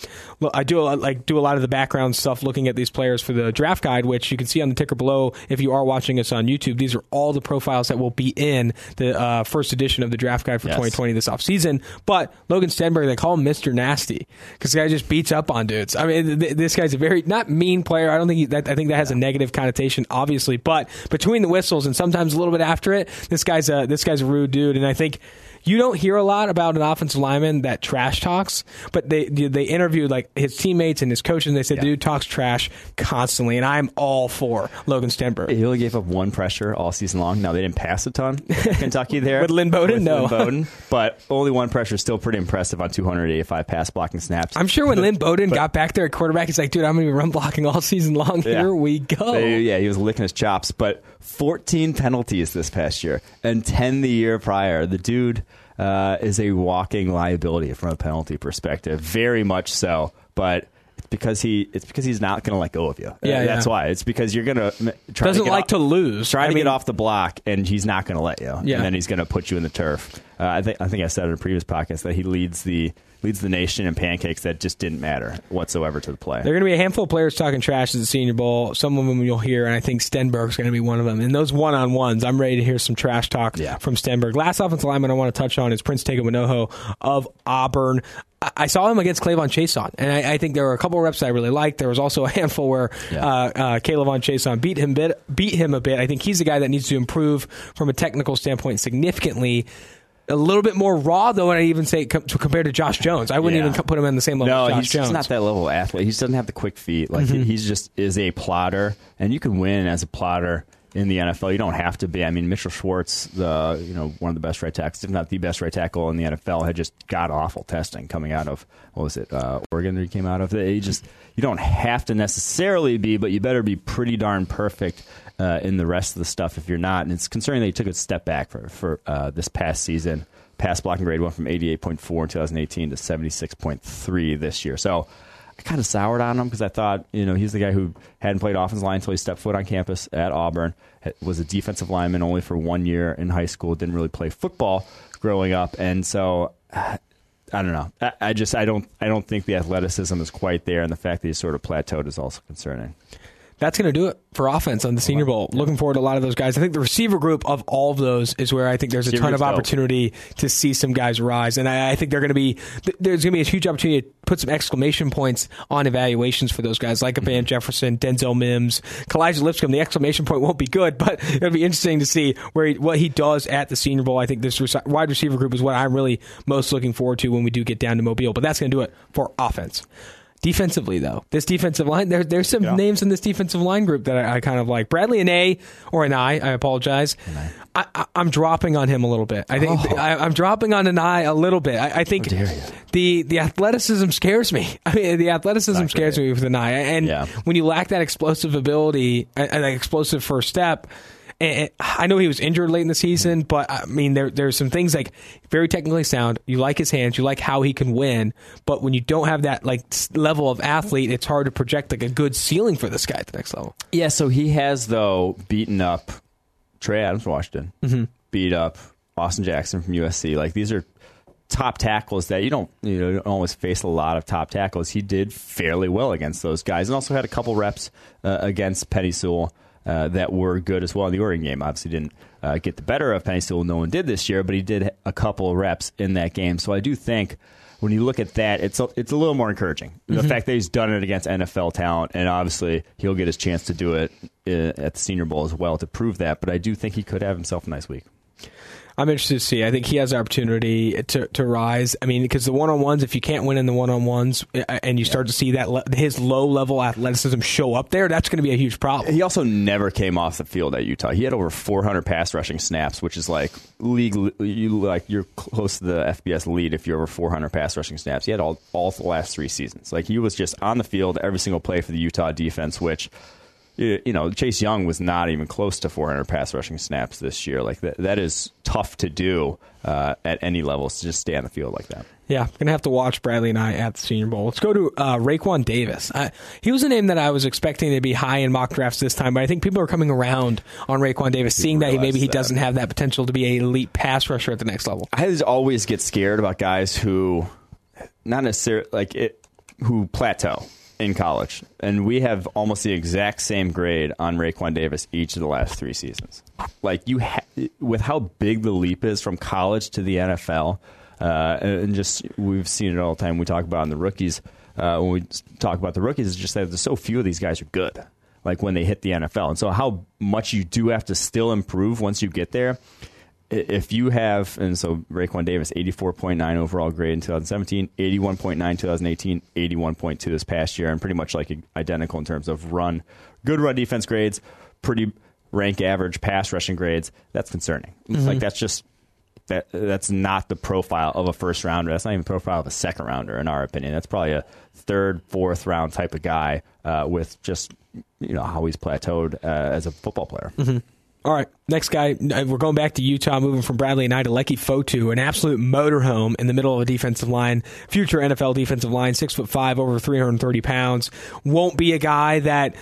I do a, lot- like do a lot of the background stuff, looking at these players for the draft guide, which you can see on the ticker below if you are watching us on YouTube. These are all the profiles that will be in the uh, first edition of the draft guide for Yes. 2020 this offseason. But Logan Stenberg, they call him Mr. Nasty because the guy just beats up on dudes. I mean, th- this guy's a very not mean player. I don't think he, that. I think that has a negative connotation, obviously. But between the whistles and sometimes a little bit after it, this guy's a this guy's a rude dude. And I think you don't hear a lot about an offensive lineman that trash talks, but they they interviewed like his teammates and his coaches, and they said, Yeah. "Dude talks trash constantly," and I'm all for Logan Stenberg. he only gave up one pressure all season long. Now they didn't pass a ton. Kentucky there With Lynn Bowden? With No. Lynn Bowden, but only one pressure is still pretty impressive on 285 pass blocking snaps. I'm sure when Lynn Bowden got back there at quarterback, he's like, "Dude, I'm going to be run blocking all season long. Yeah. Here we go." They- yeah, he was licking his chops. But 14 penalties this past year and 10 the year prior. The dude uh, is a walking liability from a penalty perspective, very much so. But it's because he it's because he's not going to let go of you. Yeah, Uh, that's yeah. why. It's because you're going to try Doesn't to get like off- to lose. I to mean- get off the block, and he's not going to let you. Yeah. And then he's going to put you in the turf. Uh, I think I think I said in a previous podcast that he leads the leads the nation in pancakes that just didn't matter whatsoever to the play. There are going to be a handful of players talking trash at the Senior Bowl. Some of them you'll hear, and I think Stenberg's going to be one of them. And those one on ones, I'm ready to hear some trash talk Yeah. from Stenberg. Last offensive lineman I want to touch on is Prince Tega Wanogho of Auburn. I- I saw him against K'Lavon Chaisson, and I, I think there were a couple of reps I really liked. There was also a handful where Yeah. uh, uh, K'Lavon Chaisson beat him bit, beat him a bit. I think he's the guy that needs to improve from a technical standpoint significantly. A little bit more raw, though, and I even say com- compared to Josh Jones. I wouldn't Yeah. even put him in the same level No, as Josh he's Jones. just not that level of athlete. He doesn't have the quick feet. Like he he's just is a plotter, and you can win as a plotter in the NFL. You don't have to be. I mean, Mitchell Schwartz, the you know one of the best right tackles, if not the best right tackle in the NFL, had just got awful testing coming out of what was it, uh, Oregon? That he came out of. He just you don't have to necessarily be, but you better be pretty darn perfect. Uh, in the rest of the stuff, if you're not, and it's concerning that he took a step back for for uh, this past season. Pass blocking grade went from 88.4 in 2018 to 76.3 this year. So I kind of soured on him because I thought, you know, he's the guy who hadn't played offensive line until he stepped foot on campus at Auburn. Was a defensive lineman only for one year in high school. Didn't really play football growing up, and so uh, I don't know. I, I just I don't I don't think the athleticism is quite there, and the fact that he's sort of plateaued is also concerning. That's going to do it for offense on the Senior Bowl. Looking forward to a lot of those guys. I think the receiver group of all of those is where I think there's a Receiver ton of dope. opportunity to see some guys rise, and I, I think they're going to be there's going to be a huge opportunity to put some exclamation points on evaluations for those guys like a Mm-hmm. Van Jefferson, Denzel Mims, Kalija Lipscomb. The exclamation point won't be good, but it'll be interesting to see where he, what he does at the Senior Bowl. I think this rec- wide receiver group is what I'm really most looking forward to when we do get down to Mobile. But that's going to do it for offense. Defensively, though, this defensive line, there, there's some Yeah. names in this defensive line group that I, I kind of like. Bradley and A, or an I, I apologize. I, I, I'm dropping on him a little bit. I think Oh. I, I'm dropping on Anae a little bit. I, I think you. the the athleticism scares me. I mean, the athleticism Not scares great. me with Anae, and Yeah. when you lack that explosive ability that explosive first step. And I know he was injured late in the season, but I mean, there there's some things like very technically sound. You like his hands, you like how he can win, but when you don't have that like level of athlete, it's hard to project like a good ceiling for this guy at the next level. Yeah, so he has though beaten up Trey Adams from Washington, Mm-hmm. beat up Austin Jackson from USC. Like these are top tackles that you don't you know don't always face a lot of top tackles. He did fairly well against those guys, and also had a couple reps uh, against Penei Sewell. Uh, that were good as well in the Oregon game. Obviously, didn't uh, get the better of Penei Sewell. No one did this year, but he did a couple reps in that game. So I do think when you look at that, it's a, it's a little more encouraging. The fact that he's done it against NFL talent, and obviously he'll get his chance to do it uh, at the Senior Bowl as well to prove that. But I do think he could have himself a nice week. I'm interested to see. I think he has the opportunity to, to rise. I mean, because the one on ones, if you can't win in the one on ones, uh, and you start to see that le- his low level athleticism show up there, that's going to be a huge problem. He also never came off the field at Utah. He had over 400 pass rushing snaps, which is like league. You like you're close to the FBS lead if you're over 400 pass rushing snaps. He had all all the last three seasons. Like he was just on the field every single play for the Utah defense, which. You know, Chase Young was not even close to 400 pass rushing snaps this year. Like that, that is tough to do uh, at any level. to just stay on the field like that. Yeah, I'm gonna have to watch Bradlee Anae at the Senior Bowl. Let's go to uh, Raekwon Davis. Uh, he was a name that I was expecting to be high in mock drafts this time, but I think people are coming around on Raekwon Davis, seeing that he, maybe he that. doesn't have that potential to be an elite pass rusher at the next level. I always get scared about guys who, not necessarily like it, who plateau in college, and we have almost the exact same grade on Raekwon Davis each of the last three seasons. Like you, ha- with how big the leap is from college to the NFL, uh, and just we've seen it all the time. We talk about in the rookies uh, when we talk about the rookies, it's just that there's so few of these guys are good. Like when they hit the NFL, and so how much you do have to still improve once you get there if you have, and so Raekwon Davis, 84.9 overall grade in 2017, 81.9 2018, 81.2 this past year, and pretty much like identical in terms of run, good run defense grades, pretty rank average pass rushing grades. That's concerning. Like that's just that that's not the profile of a first rounder. That's not even the profile of a second rounder, in our opinion. That's probably a third, fourth round type of guy uh, with just you know how he's plateaued uh, as a football player. All right, next guy. uh, We're going back to Utah, moving from Bradlee Anae to Leki Fotu, an absolute motorhome in the middle of a defensive line, future NFL defensive line, six foot five, over three hundred thirty pounds. Won't be a guy that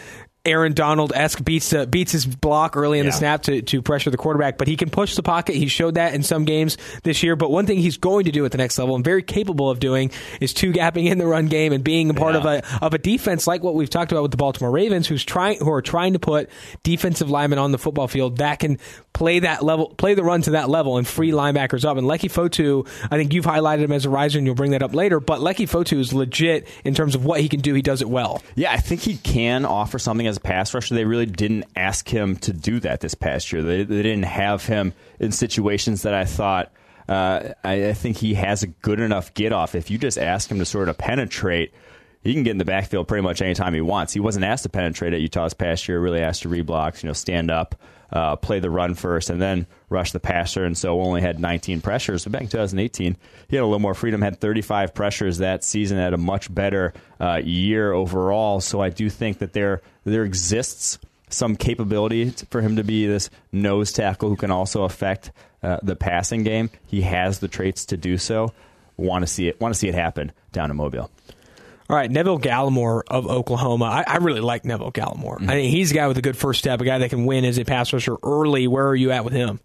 Aaron Donald esque beats uh, beats his block early in Yeah. the snap to, to pressure the quarterback, but he can push the pocket. He showed that in some games this year. But one thing he's going to do at the next level and very capable of doing is two gapping in the run game and being a part of a of a defense like what we've talked about with the Baltimore Ravens, who's trying who are trying to put defensive linemen on the football field that can play that level, play the run to that level, and free linebackers up. And Leki Fotu, I think you've highlighted him as a riser, and you'll bring that up later. But Leki Fotu is legit in terms of what he can do. He does it well. Yeah, I think he can offer something as a pass rusher. They really didn't ask him to do that this past year. They, they didn't have him in situations that I thought. Uh, I, I think he has a good enough get off. If you just ask him to sort of penetrate, he can get in the backfield pretty much anytime he wants. He wasn't asked to penetrate at Utah's past year. Really asked to reblocks, you know, stand up, uh, play the run first, and then rush the passer. And so only had 19 pressures. But back in 2018, he had a little more freedom. Had 35 pressures that season. Had a much better uh, year overall. So I do think that there there exists some capability for him to be this nose tackle who can also affect uh, the passing game. He has the traits to do so. Want to see it? Want to see it happen down in Mobile? All right, Neville Gallimore of Oklahoma. I, I really like Neville Gallimore. I think he's a guy with a good first step, a guy that can win as a pass rusher early. Where are you at with him?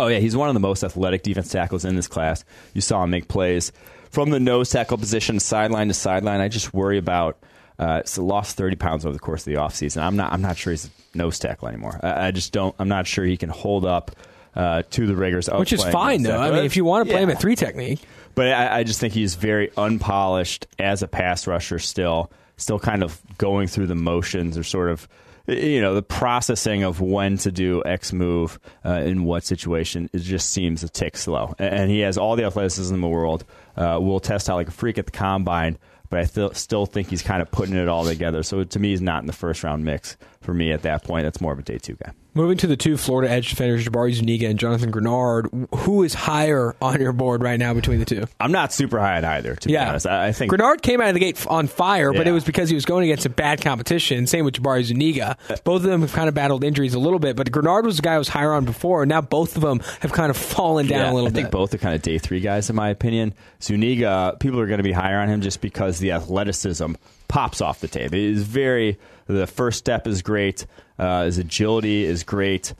Oh yeah, he's one of the most athletic defense tackles in this class. You saw him make plays from the nose tackle position, sideline to sideline. I just worry about. Uh, so lost thirty pounds over the course of the offseason. I'm not. I'm not sure he's a nose tackle anymore. I, I just don't. I'm not sure he can hold up uh, to the rigors Which is fine, though. I mean, if you want to play him Yeah. at three technique, But I, I just think he's very unpolished as a pass rusher still, still kind of going through the motions or sort of, you know, the processing of when to do X move uh, in what situation. It just seems a tick slow. And, he has all the athleticism in the world. Uh, will test out like a freak at the combine, but I th- still think he's kind of putting it all together. So to me, he's not in the first round mix for me at that point. That's more of a day two guy. Moving to the two Florida edge defenders, Jabari Zuniga and Jonathan Greenard. Who is higher on your board right now between the two? I'm not super high on either, to be honest. I, I think Greenard came out of the gate on fire, but it was because he was going against a bad competition. Same with Jabari Zuniga. Both of them have kind of battled injuries a little bit, but Greenard was the guy who was higher on before, and now both of them have kind of fallen down Yeah, a little I bit. I think both are kind of day three guys, in my opinion. Zuniga, people are going to be higher on him just because the athleticism pops off the tape. It is very, the first step is great, uh, his agility is great,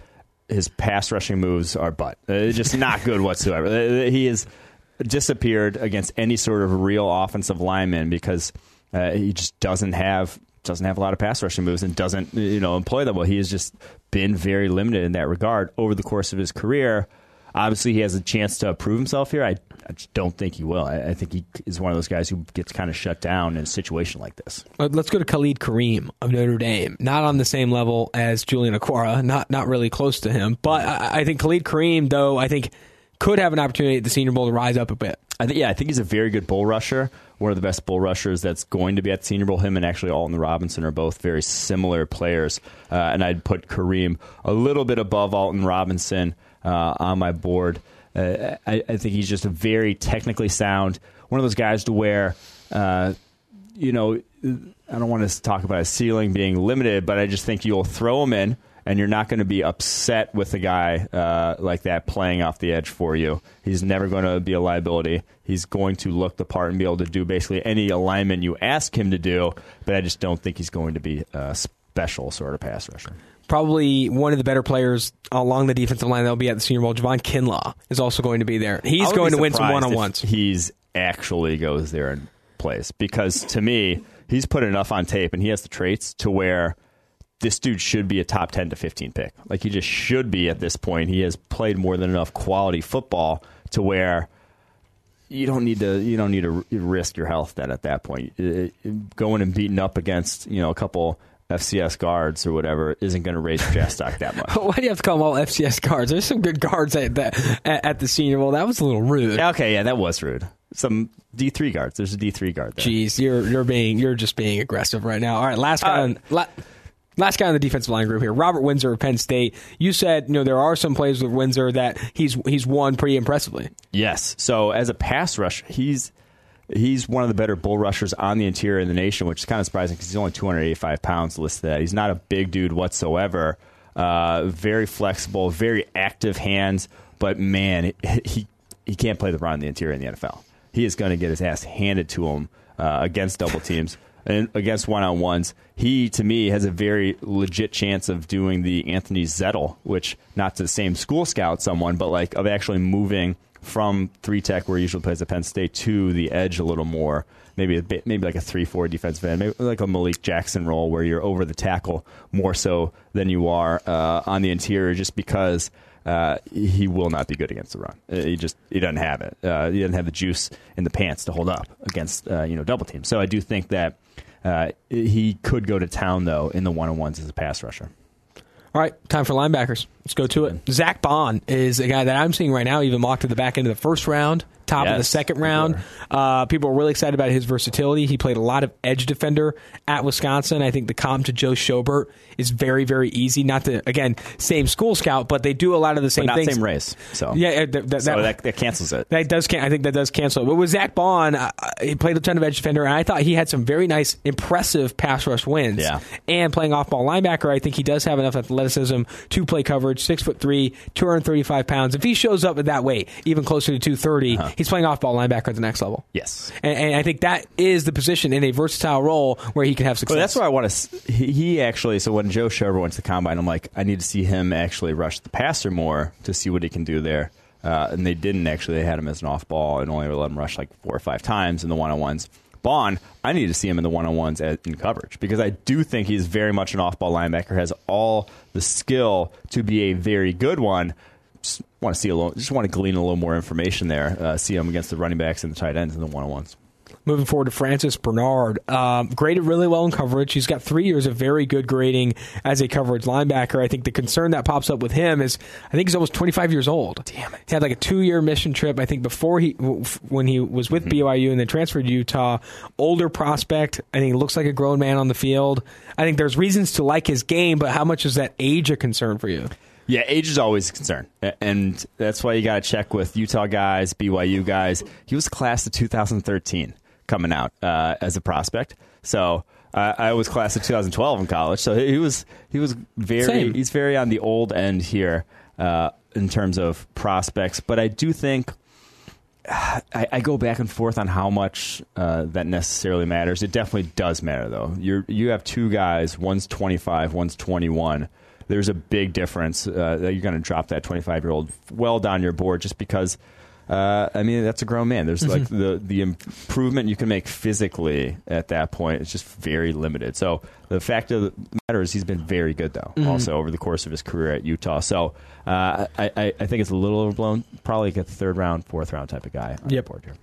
his pass rushing moves are butt. Uh, just not good whatsoever. Uh, He has disappeared against any sort of real offensive lineman because uh, he just doesn't have doesn't have a lot of pass rushing moves and doesn't you know employ them well. He has just been very limited in that regard over the course of his career. Obviously, he has a chance to prove himself here. I, I just don't think he will. I, I think he is one of those guys who gets kind of shut down in a situation like this. Let's go to Khalid Kareem of Notre Dame. Not on the same level as Julian Okwara, not not really close to him. But I, I think Khalid Kareem, though, I think could have an opportunity at the Senior Bowl to rise up a bit. I think yeah, I think he's a very good bull rusher. One of the best bull rushers that's going to be at the Senior Bowl. Him and actually Alton Robinson are both very similar players, uh, and I'd put Kareem a little bit above Alton Robinson uh, on my board. Uh, I, I think he's just a very technically sound, one of those guys to where. Uh, you know, I don't want to talk about his ceiling being limited, but I just think you'll throw him in, and you're not going to be upset with a guy uh, like that playing off the edge for you. He's never going to be a liability. He's going to look the part and be able to do basically any alignment you ask him to do, but I just don't think he's going to be a special sort of pass rusher. Probably one of the better players along the defensive line that will be at the Senior Bowl. Javon Kinlaw is also going to be there. He's going to win some one on ones. He's actually goes there and plays because to me, he's put enough on tape and he has the traits to where this dude should be a top 10 to 15 pick. Like he just should be at this point. He has played more than enough quality football to where you don't need to you don't need to risk your health then at that point. Going and beating up against, you know, a couple FCS guards or whatever isn't going to raise your draft stock that much. Why do you have to call them all FCS guards? There's some good guards at the, at, at the Senior Bowl. That was a little rude. Okay, yeah, that was rude. Some D three guards. There's a D three guard there. Jeez, you're you're being you're just being aggressive right now. All right, last guy Uh, on la, last guy on the defensive line group here, Robert Windsor of Penn State. You said you know there are some plays with Windsor that he's he's won pretty impressively. Yes. So as a pass rush, he's he's one of the better bull rushers on the interior in the nation, which is kind of surprising because he's only 285 pounds listed. At. He's not a big dude whatsoever. Uh, very flexible, very active hands, but man, he he can't play the run in the interior in the NFL. He is going to get his ass handed to him uh, against double teams. and against one on ones, he to me has a very legit chance of doing the Anthony Zettel, which not to the same school scout someone, but like of actually moving from three tech where he usually plays at Penn State to the edge a little more. Maybe a bit, maybe like a three four defensive end, maybe like a Malik Jackson role where you're over the tackle more so than you are uh, on the interior, just because uh, he will not be good against the run. Uh, he just he doesn't have it. Uh, he doesn't have the juice in the pants to hold up against uh, you know double teams. So I do think that uh, he could go to town though in the one on ones as a pass rusher. All right, time for linebackers. Let's go to it. Zack Baun is a guy that I'm seeing right now, even mocked at the back end of the first round, top yes, of the second round. Uh, people are really excited about his versatility. He played a lot of edge defender at Wisconsin. I think the comp to Joe Schobert is very, very easy. Not to again same school scout, but they do a lot of the same but not things. Same race, so yeah, th- th- so that, that, cancels it. That does. Can- I think that does cancel it. But with Zack Baun, uh, he played a ton of edge defender, and I thought he had some very nice, impressive pass rush wins. Yeah. and playing off ball linebacker, I think he does have enough athleticism to play coverage. Six foot three, 235 pounds. If he shows up at that weight, even closer to 230, uh-huh. He's playing off ball linebacker at the next level. Yes. And, and, I think that is the position in a versatile role where he can have success. Well, that's what I want to. He actually. So when Joe Schobert went to the combine, I'm like, I need to see him actually rush the passer more to see what he can do there. Uh, and they didn't actually. They had him as an off ball and only let him rush like four or five times in the one on ones. Baun, I need to see him in the one on ones in coverage because I do think he's very much an off ball linebacker, has all the skill to be a very good one. Just want to see a little, just want to glean a little more information there. Uh, see him against the running backs and the tight ends in the one on ones. Moving forward to Francis Bernard, um, graded really well in coverage. He's got three years of very good grading as a coverage linebacker. I think the concern that pops up with him is I think he's almost 25 years old. Damn it! He had like a two-year mission trip. I think before he when he was with mm-hmm. BYU and then transferred to Utah. Older prospect. I think he looks like a grown man on the field. I think there's reasons to like his game, but how much is that age a concern for you? Yeah, age is always a concern, and that's why you got to check with Utah guys, BYU guys. He was class of 2013 coming out uh, as a prospect. So uh, I was class of 2012 in college. So he was he was very Same. he's very on the old end here uh, in terms of prospects. But I do think. I, I, go back and forth on how much uh, that necessarily matters. It definitely does matter, though. You you have two guys. One's 25, one's 21. There's a big difference uh, that you're going to drop that 25 year old well down your board just because uh, I mean, that's a grown man. There's like mm-hmm. the the improvement you can make physically at that point is just very limited. So the fact of the matter is, he's been very good though. Mm-hmm. Also over the course of his career at Utah. So uh, I, I, I think it's a little overblown. Probably like a third round, fourth round type of guy on yep. the board here.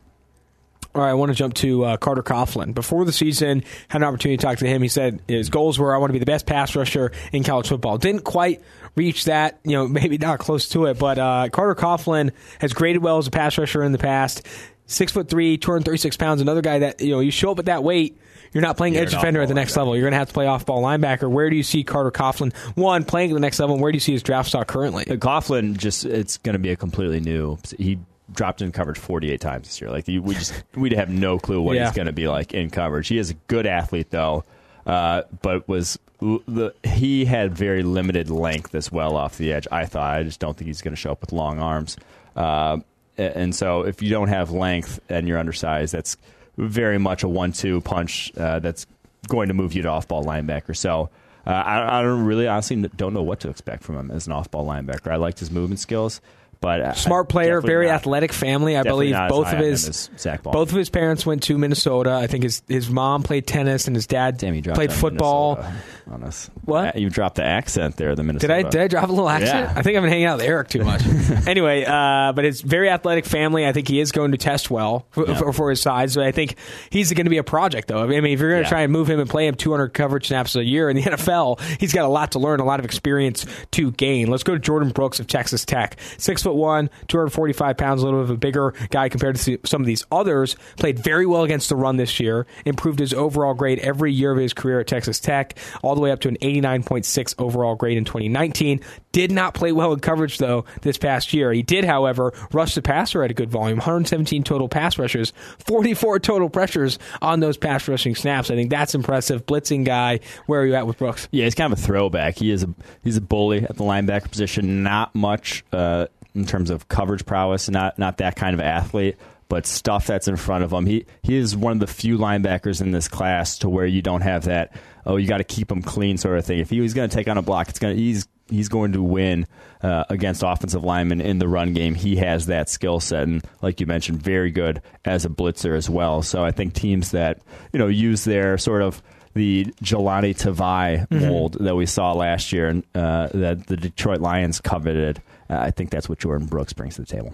All right, I want to jump to uh, Carter Coughlin. Before the season, had an opportunity to talk to him. He said his goals were, "I want to be the best pass rusher in college football." Didn't quite reach that, you know, maybe not close to it. But uh, Carter Coughlin has graded well as a pass rusher in the past. Six foot three, two hundred thirty six pounds. Another guy that you know, you show up at that weight. You're not playing edge defender at the next level. You're going to have to play off ball linebacker. Where do you see Carter Coughlin one playing at the next level? And where do you see his draft stock currently? Uh, Coughlin just it's going to be a completely new. He dropped in coverage 48 times this year. Like we just we'd have no clue what yeah. he's going to be like in coverage. He is a good athlete though, uh, but was the he had very limited length as well off the edge. I thought I just don't think he's going to show up with long arms. Uh, and so if you don't have length and you're undersized, that's very much a one-two punch uh, that's going to move you to off-ball linebacker. So. Uh, I, I, don't really honestly don't know what to expect from him as an off-ball linebacker. I liked his movement skills. But smart player, very not, athletic family. I believe both of his both of his parents went to Minnesota. I think his his mom played tennis and his dad Damn, played football. on us. What you dropped the accent there? The Minnesota. Did I did I drop a little accent? Yeah. I think I've been hanging out with Eric too much. anyway, uh, but it's very athletic family. I think he is going to test well for, yeah. for, for his size. But I think he's going to be a project though. I mean, if you're going to yeah. try and move him and play him 200 coverage snaps a year in the NFL, he's got a lot to learn, a lot of experience to gain. Let's go to Jordyn Brooks of Texas Tech, six foot one, 245 pounds, a little bit of a bigger guy compared to some of these others. Played very well against the run this year. Improved his overall grade every year of his career at Texas Tech, all the way up to an 89.6 overall grade in 2019. Did not play well in coverage though this past year. He did, however, rush the passer at a good volume. 117 total pass rushes, 44 total pressures on those pass rushing snaps. I think that's impressive. Blitzing guy. Where are you at with Brooks? Yeah, he's kind of a throwback. He is a he's a bully at the linebacker position. Not much uh, in terms of coverage prowess. Not not that kind of athlete, but stuff that's in front of him. He he is one of the few linebackers in this class to where you don't have that. Oh, you got to keep him clean, sort of thing. If he going to take on a block, it's going to he's he's going to win uh, against offensive linemen in the run game. He has that skill set, and like you mentioned, very good as a blitzer as well. So I think teams that you know use their sort of the Jahlani Tavai Mm-hmm. mold that we saw last year and uh, that the Detroit Lions coveted. Uh, I think that's what Jordyn Brooks brings to the table.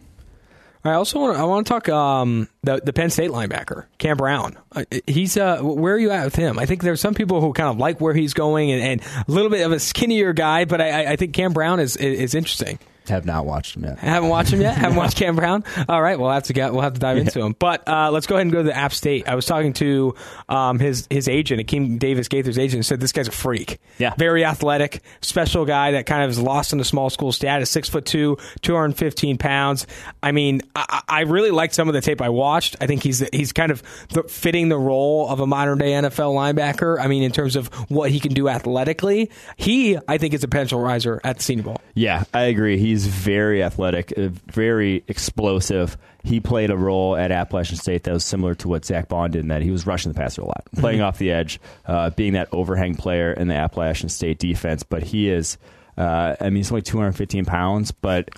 I also want to, I want to talk um, the the Penn State linebacker Cam Brown. Uh, he's uh, where are you at with him? I think there's some people who kind of like where he's going and, and a little bit of a skinnier guy, but I, I- I think Cam Brown is is interesting. Have not watched him yet. Haven't watched him yet. Haven't watched Cam Brown. All right, we'll have to get we'll have to dive into him. But uh, let's go ahead and go to the App State. I was talking to um, his his agent, Akeem Davis Gaither's agent, and said this guy's a freak. Yeah. very athletic, special guy that kind of is lost in the small school status. Six foot two, two hundred fifteen pounds. I mean, I, I really liked some of the tape I watched. I think he's he's kind of the, fitting the role of a modern day NFL linebacker. I mean, in terms of what he can do athletically, he I think is a potential riser at the Senior Bowl. Yeah, I agree. He's very athletic, uh, very explosive. He played a role at Appalachian State that was similar to what Zack Baun did in that he was rushing the passer a lot, playing off the edge, uh, being that overhang player in the Appalachian State defense. But he is, uh, I mean, he's only 215 pounds, but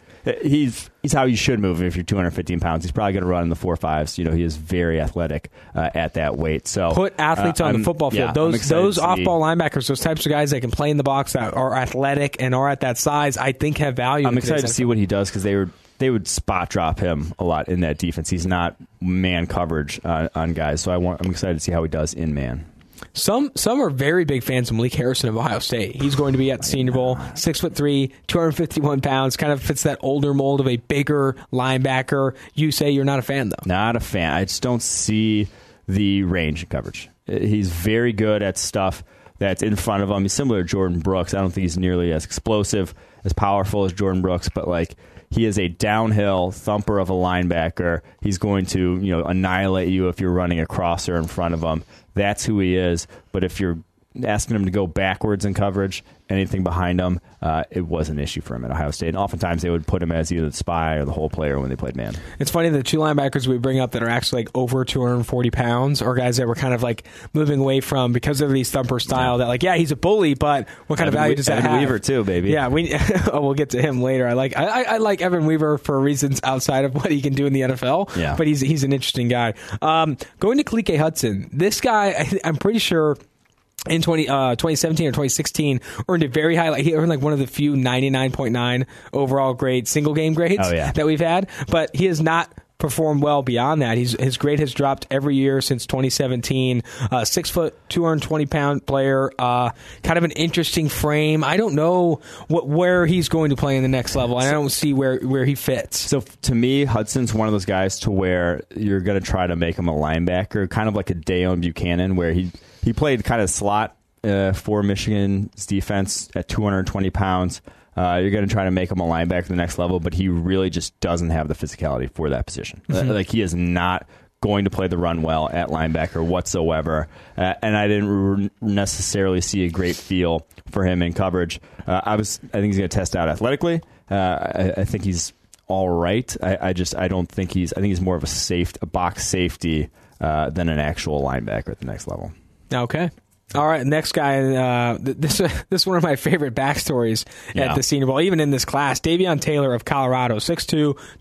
he's he's how you should move if you're 215 pounds. He's probably going to run in the four fives. You know, he is very athletic uh, at that weight. So put athletes uh, on the I'm- football field. yeah, those those off ball linebackers, those types of guys that can play in the box that are athletic and are at that size, I think have value. I'm excited to see what he does because they would they would spot drop him a lot in that defense. He's not man coverage uh, on guys, so I want I'm excited to see how he does in man. Some some are very big fans of Malik Harrison of Ohio State. He's going to be at the Senior Bowl, six foot three, two hundred fifty one pounds. Kind of fits that older mold of a bigger linebacker. You say you're not a fan though. Not a fan. I just don't see the range in coverage. Uh, He's very good at stuff that's in front of him. He's similar to Jordyn Brooks. I don't think he's nearly as explosive, as powerful as Jordyn Brooks, but like he is a downhill thumper of a linebacker. He's going to, you know, annihilate you if you're running a crosser in front of him. That's who he is. But if you're asking him to go backwards in coverage, anything behind him, uh, it was an issue for him at Ohio State. And oftentimes they would put him as either the spy or the whole player when they played man. It's funny the two linebackers we bring up that are actually like over 240 pounds are guys that we're kind of like moving away from because of these thumper style. That like, yeah, he's a bully, but what kind of Evan value We- does that Evan have? Weaver too, baby. Yeah, we oh, we'll get to him later. I like I, I- I like Evan Weaver for reasons outside of what he can do in the NFL. Yeah. but he's he's an interesting guy. Um, going to Khaleke Hudson, this guy I, I'm pretty sure. In 20, uh, 2017 or 2016, earned a very high. Like he earned like one of the few 99.9 overall grade single game grades Oh, yeah. that we've had, but he has not performed well beyond that. He's, his grade has dropped every year since 2017. Uh, six foot, 220 pound player, uh, kind of an interesting frame. I don't know what where he's going to play in the next level. and I don't see where where he fits. So to me, Hudson's one of those guys to where you're going to try to make him a linebacker, kind of like a Deone Bucannon, where he he played kind of slot uh, for Michigan's defense at 220 pounds. Uh, you're going to try to make him a linebacker the next level, but he really just doesn't have the physicality for that position. Uh, Like he is not going to play the run well at linebacker whatsoever. Uh, and I didn't necessarily see a great feel for him in coverage. Uh, I was, I think he's going to test out athletically. Uh, I, I think he's all right. I, I just, I don't think he's. I think he's more of a safe, a box safety uh, than an actual linebacker at the next level. Okay. All right, next guy. Uh, th- this this is one of my favorite backstories Yeah. at the Senior Bowl, even in this class. Davion Taylor of Colorado, 6'2",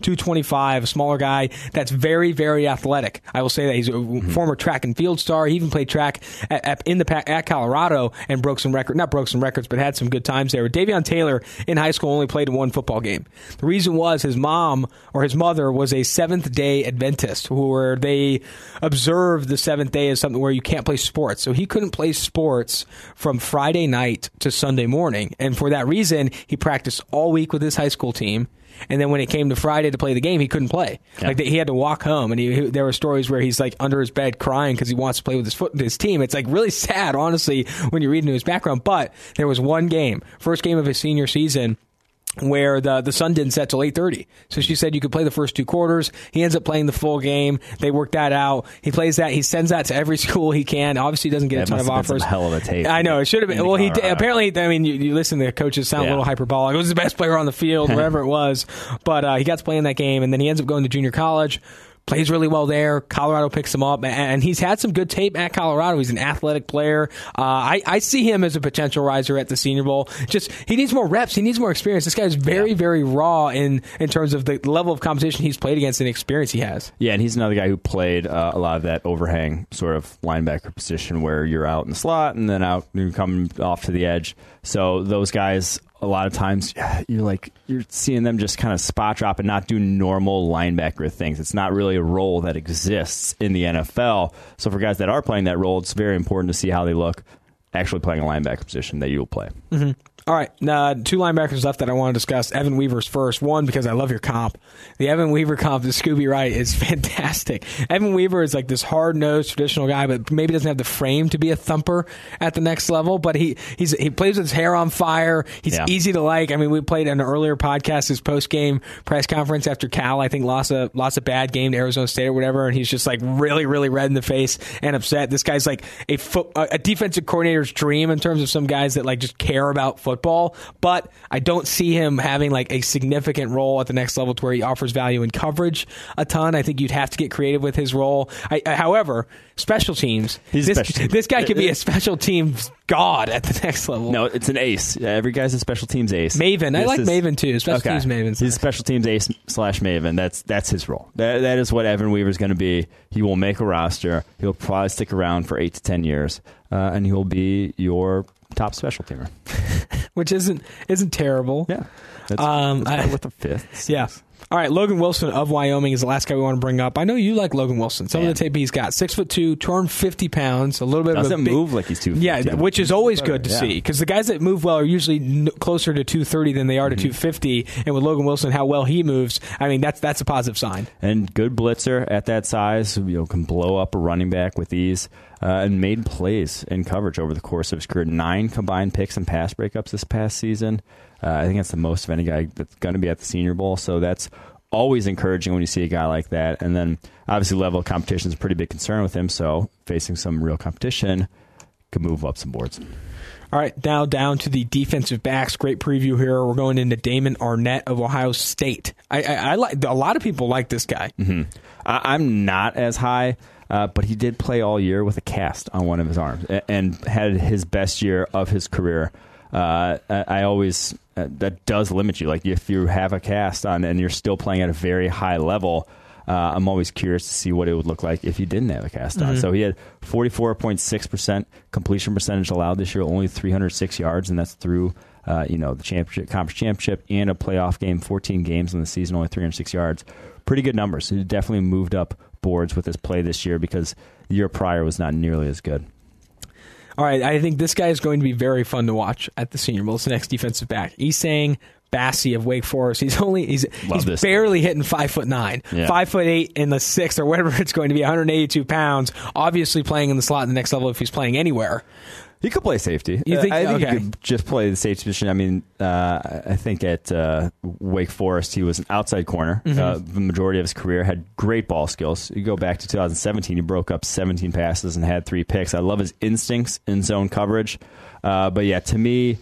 225, a smaller guy that's very, very athletic. I will say that he's a Mm-hmm. former track and field star. He even played track at, at, in the at Colorado and broke some record, not broke some records, but had some good times there. Davion Taylor in high school only played one football game. The reason was his mom or his mother was a Seventh Day Adventist, where they observed the seventh day as something where you can't play sports. So he couldn't play sports from Friday night to Sunday morning, and for that reason, he practiced all week with his high school team. And then when it came to Friday to play the game, he couldn't play. Yeah. Like he had to walk home, and he, he- there were stories where he's like under his bed crying because he wants to play with his foot, his team. It's like really sad, honestly, when you read into his background. But there was one game, first game of his senior season, where the the sun didn't set till eight thirty. So she said you could play the first two quarters. He ends up playing the full game. They work that out. He plays that. He sends that to every school he can. Obviously, he doesn't get That a ton of have been some offers. hell of a tape I know it should have been. Well, he apparently. I mean, you, you listen to the coaches sound a little hyperbolic. It was the best player on the field, wherever it was. But uh, he got to play in that game, and then he ends up going to junior college. Plays really well there. Colorado picks him up, and he's had some good tape at Colorado. He's an athletic player. Uh, I, I see him as a potential riser at the Senior Bowl. Just he needs more reps. He needs more experience. This guy is very, yeah. very raw in in terms of the level of competition he's played against and experience he has. Yeah, and he's another guy who played uh, a lot of that overhang sort of linebacker position where you're out in the slot and then out you come off to the edge. So those guys a lot of times you're like you're seeing them just kind of spot drop and not do normal linebacker things. It's not really a role that exists in the NFL. So for guys that are playing that role, it's very important to see how they look actually playing a linebacker position that you'll play. Mm-hmm. All right, uh, two linebackers left that I want to discuss. Evan Weaver's first. One because I love your comp. The Evan Weaver comp to Scooby Wright is fantastic. Evan Weaver is like this hard nosed traditional guy, but maybe doesn't have the frame to be a thumper at the next level. But he he's he plays with his hair on fire. He's yeah. easy to like. I mean, we played an earlier podcast, his post game press conference after Cal. I think lost a lost a bad game to Arizona State or whatever, and he's just like really really red in the face and upset. This guy's like a foot, a defensive coordinator's dream in terms of some guys that like just care about football but I don't see him having like a significant role at the next level to where he offers value in coverage a ton. I think you'd have to get creative with his role. I, however, special teams. This, special this guy could be a special teams god at the next level. No, it's an ace. Every guy's a special teams ace. Maven. This I like is, Maven too. Special okay. teams Maven. He's special teams ace slash Maven. That's that's his role. That that is what Evan Weaver's going to be. He will make a roster. He'll probably stick around for eight to ten years, uh, and he will be your top special teamer, which isn't isn't terrible. Yeah, that's, um, that's I, with the fifth. Yeah. All right, Logan Wilson of Wyoming is the last guy we want to bring up. I know you like Logan Wilson. Some Man. of the tape he's got six foot two, two hundred fifty pounds, a little bit Doesn't of a big, move like he's two. Yeah, which is always good to yeah. see because the guys that move well are usually closer to two thirty than they are to mm-hmm. two fifty. And with Logan Wilson, how well he moves, I mean that's that's a positive sign. And good blitzer at that size, you know, can blow up a running back with ease. Uh, and made plays in coverage over the course of his career. Nine combined picks and pass breakups this past season. Uh, I think that's the most of any guy that's going to be at the Senior Bowl. So that's always encouraging when you see a guy like that. And then obviously level of competition is a pretty big concern with him. So facing some real competition could move up some boards. All right, now down to the defensive backs. Great preview here. We're going into Damon Arnette of Ohio State. I, I, I like a lot of people like this guy. Mm-hmm. I, am not as high, uh, but he did play all year with a cast on one of his arms and had his best year of his career uh, I always uh, that does limit you. Like if you have a cast on and you're still playing at a very high level, uh, I'm always curious to see what it would look like if you didn't have a cast mm-hmm. on. So he had 44.6 percent completion percentage allowed this year, only 306 yards, and that's through. Uh, you know the championship, conference championship, and a playoff game. 14 games in the season, only 306 yards. Pretty good numbers. He definitely moved up boards with his play this year because the year prior was not nearly as good. All right, I think this guy is going to be very fun to watch at the Senior Bowl. It's the next defensive back. Essang Bassey of Wake Forest. He's only he's Love he's barely guy. hitting five foot nine, yeah. five foot eight in the sixth or whatever it's going to be. 182 pounds. Obviously playing in the slot in the next level if he's playing anywhere. He could play safety. You think? Uh, I think okay. he could just play the safety position. I mean, uh, I think at uh, Wake Forest he was an outside corner. Mm-hmm. Uh, the majority of his career had great ball skills. You go back to 2017, he broke up 17 passes and had three picks. I love his instincts in zone coverage. Uh, but yeah, to me,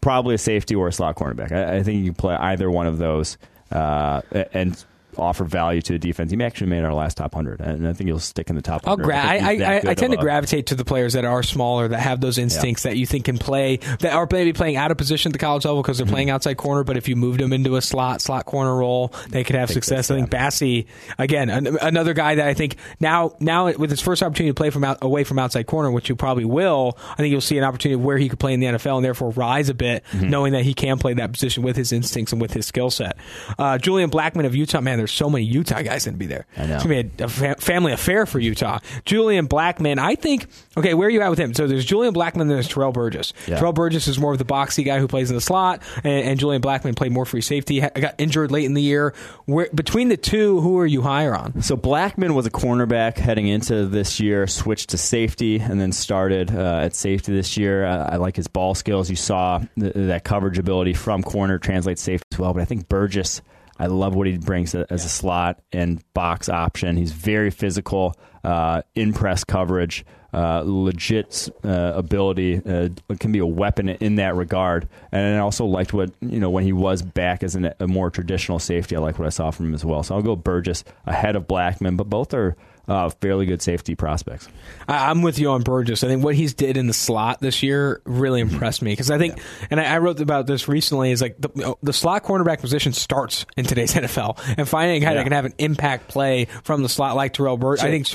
probably a safety or a slot cornerback. I, I think you can play either one of those. Uh, and offer value to the defense. He actually made our last top hundred, and I think he'll stick in the top. 100. Gra- I, I, I, I tend to gravitate to the players that are smaller, that have those instincts yeah. that you think can play, that are maybe playing out of position at the college level because they're mm-hmm. playing outside corner. But if you moved them into a slot slot corner role, they could have success. I think Bassey, again, an, another guy that I think now now with his first opportunity to play from out, away from outside corner, which you probably will, I think you'll see an opportunity where he could play in the NFL and therefore rise a bit, mm-hmm. knowing that he can play that position with his instincts and with his skill set. Uh, Julian Blackmon of Utah, man, there's so many Utah guy's going to be there. I know. It's going to be a, a fa- family affair for Utah. Julian Blackmon, I think, okay, where are you at with him? So there's Julian Blackmon, and there's Terrell Burgess. Yeah. Terrell Burgess is more of the boxy guy who plays in the slot, and, and Julian Blackmon played more free safety. He got injured late in the year. Where, between the two, who are you higher on? So Blackmon was a cornerback heading into this year, switched to safety, and then started uh, at safety this year. Uh, I like his ball skills. You saw th- that coverage ability from corner translates safety as well, but I think Burgess I love what he brings as a slot and box option. He's very physical, uh, in press coverage, uh, legit uh, ability. Uh, can be a weapon in that regard. And I also liked what you know when he was back as an, a more traditional safety. I like what I saw from him as well. So I'll go Burgess ahead of Blackmon, but both are uh, fairly good safety prospects. I, am with you on Burgess. I think what he's did in the slot this year really mm-hmm. impressed me because I think, yeah. and I, I, wrote about this recently, is like the, the, slot cornerback position starts in today's NFL, and finding a guy yeah. that can have an impact play from the slot like Terrell Burgess, I think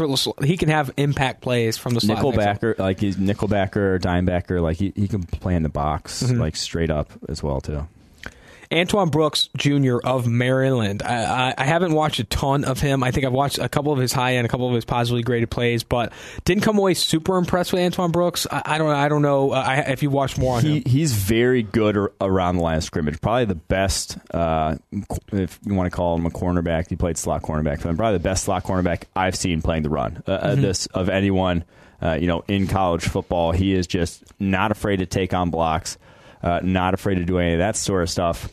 he can have impact plays from the slot. Nickelbacker, like he's nickelbacker or dimebacker, like he, he can play in the box mm-hmm. like straight up as well too. Antoine Brooks Jr. of Maryland. I, I, I, haven't watched a ton of him. I think I've watched a couple of his high end, a couple of his positively graded plays, but didn't come away super impressed with Antoine Brooks. I, I don't, I don't know uh, if you watched more on he, him. He's very good around the line of scrimmage. Probably the best, uh, if you want to call him a cornerback. He played slot cornerback. Probably the best slot cornerback I've seen playing the run. Uh, uh, mm-hmm. This of anyone. Uh, you know, in college football, he is just not afraid to take on blocks, uh, not afraid to do any of that sort of stuff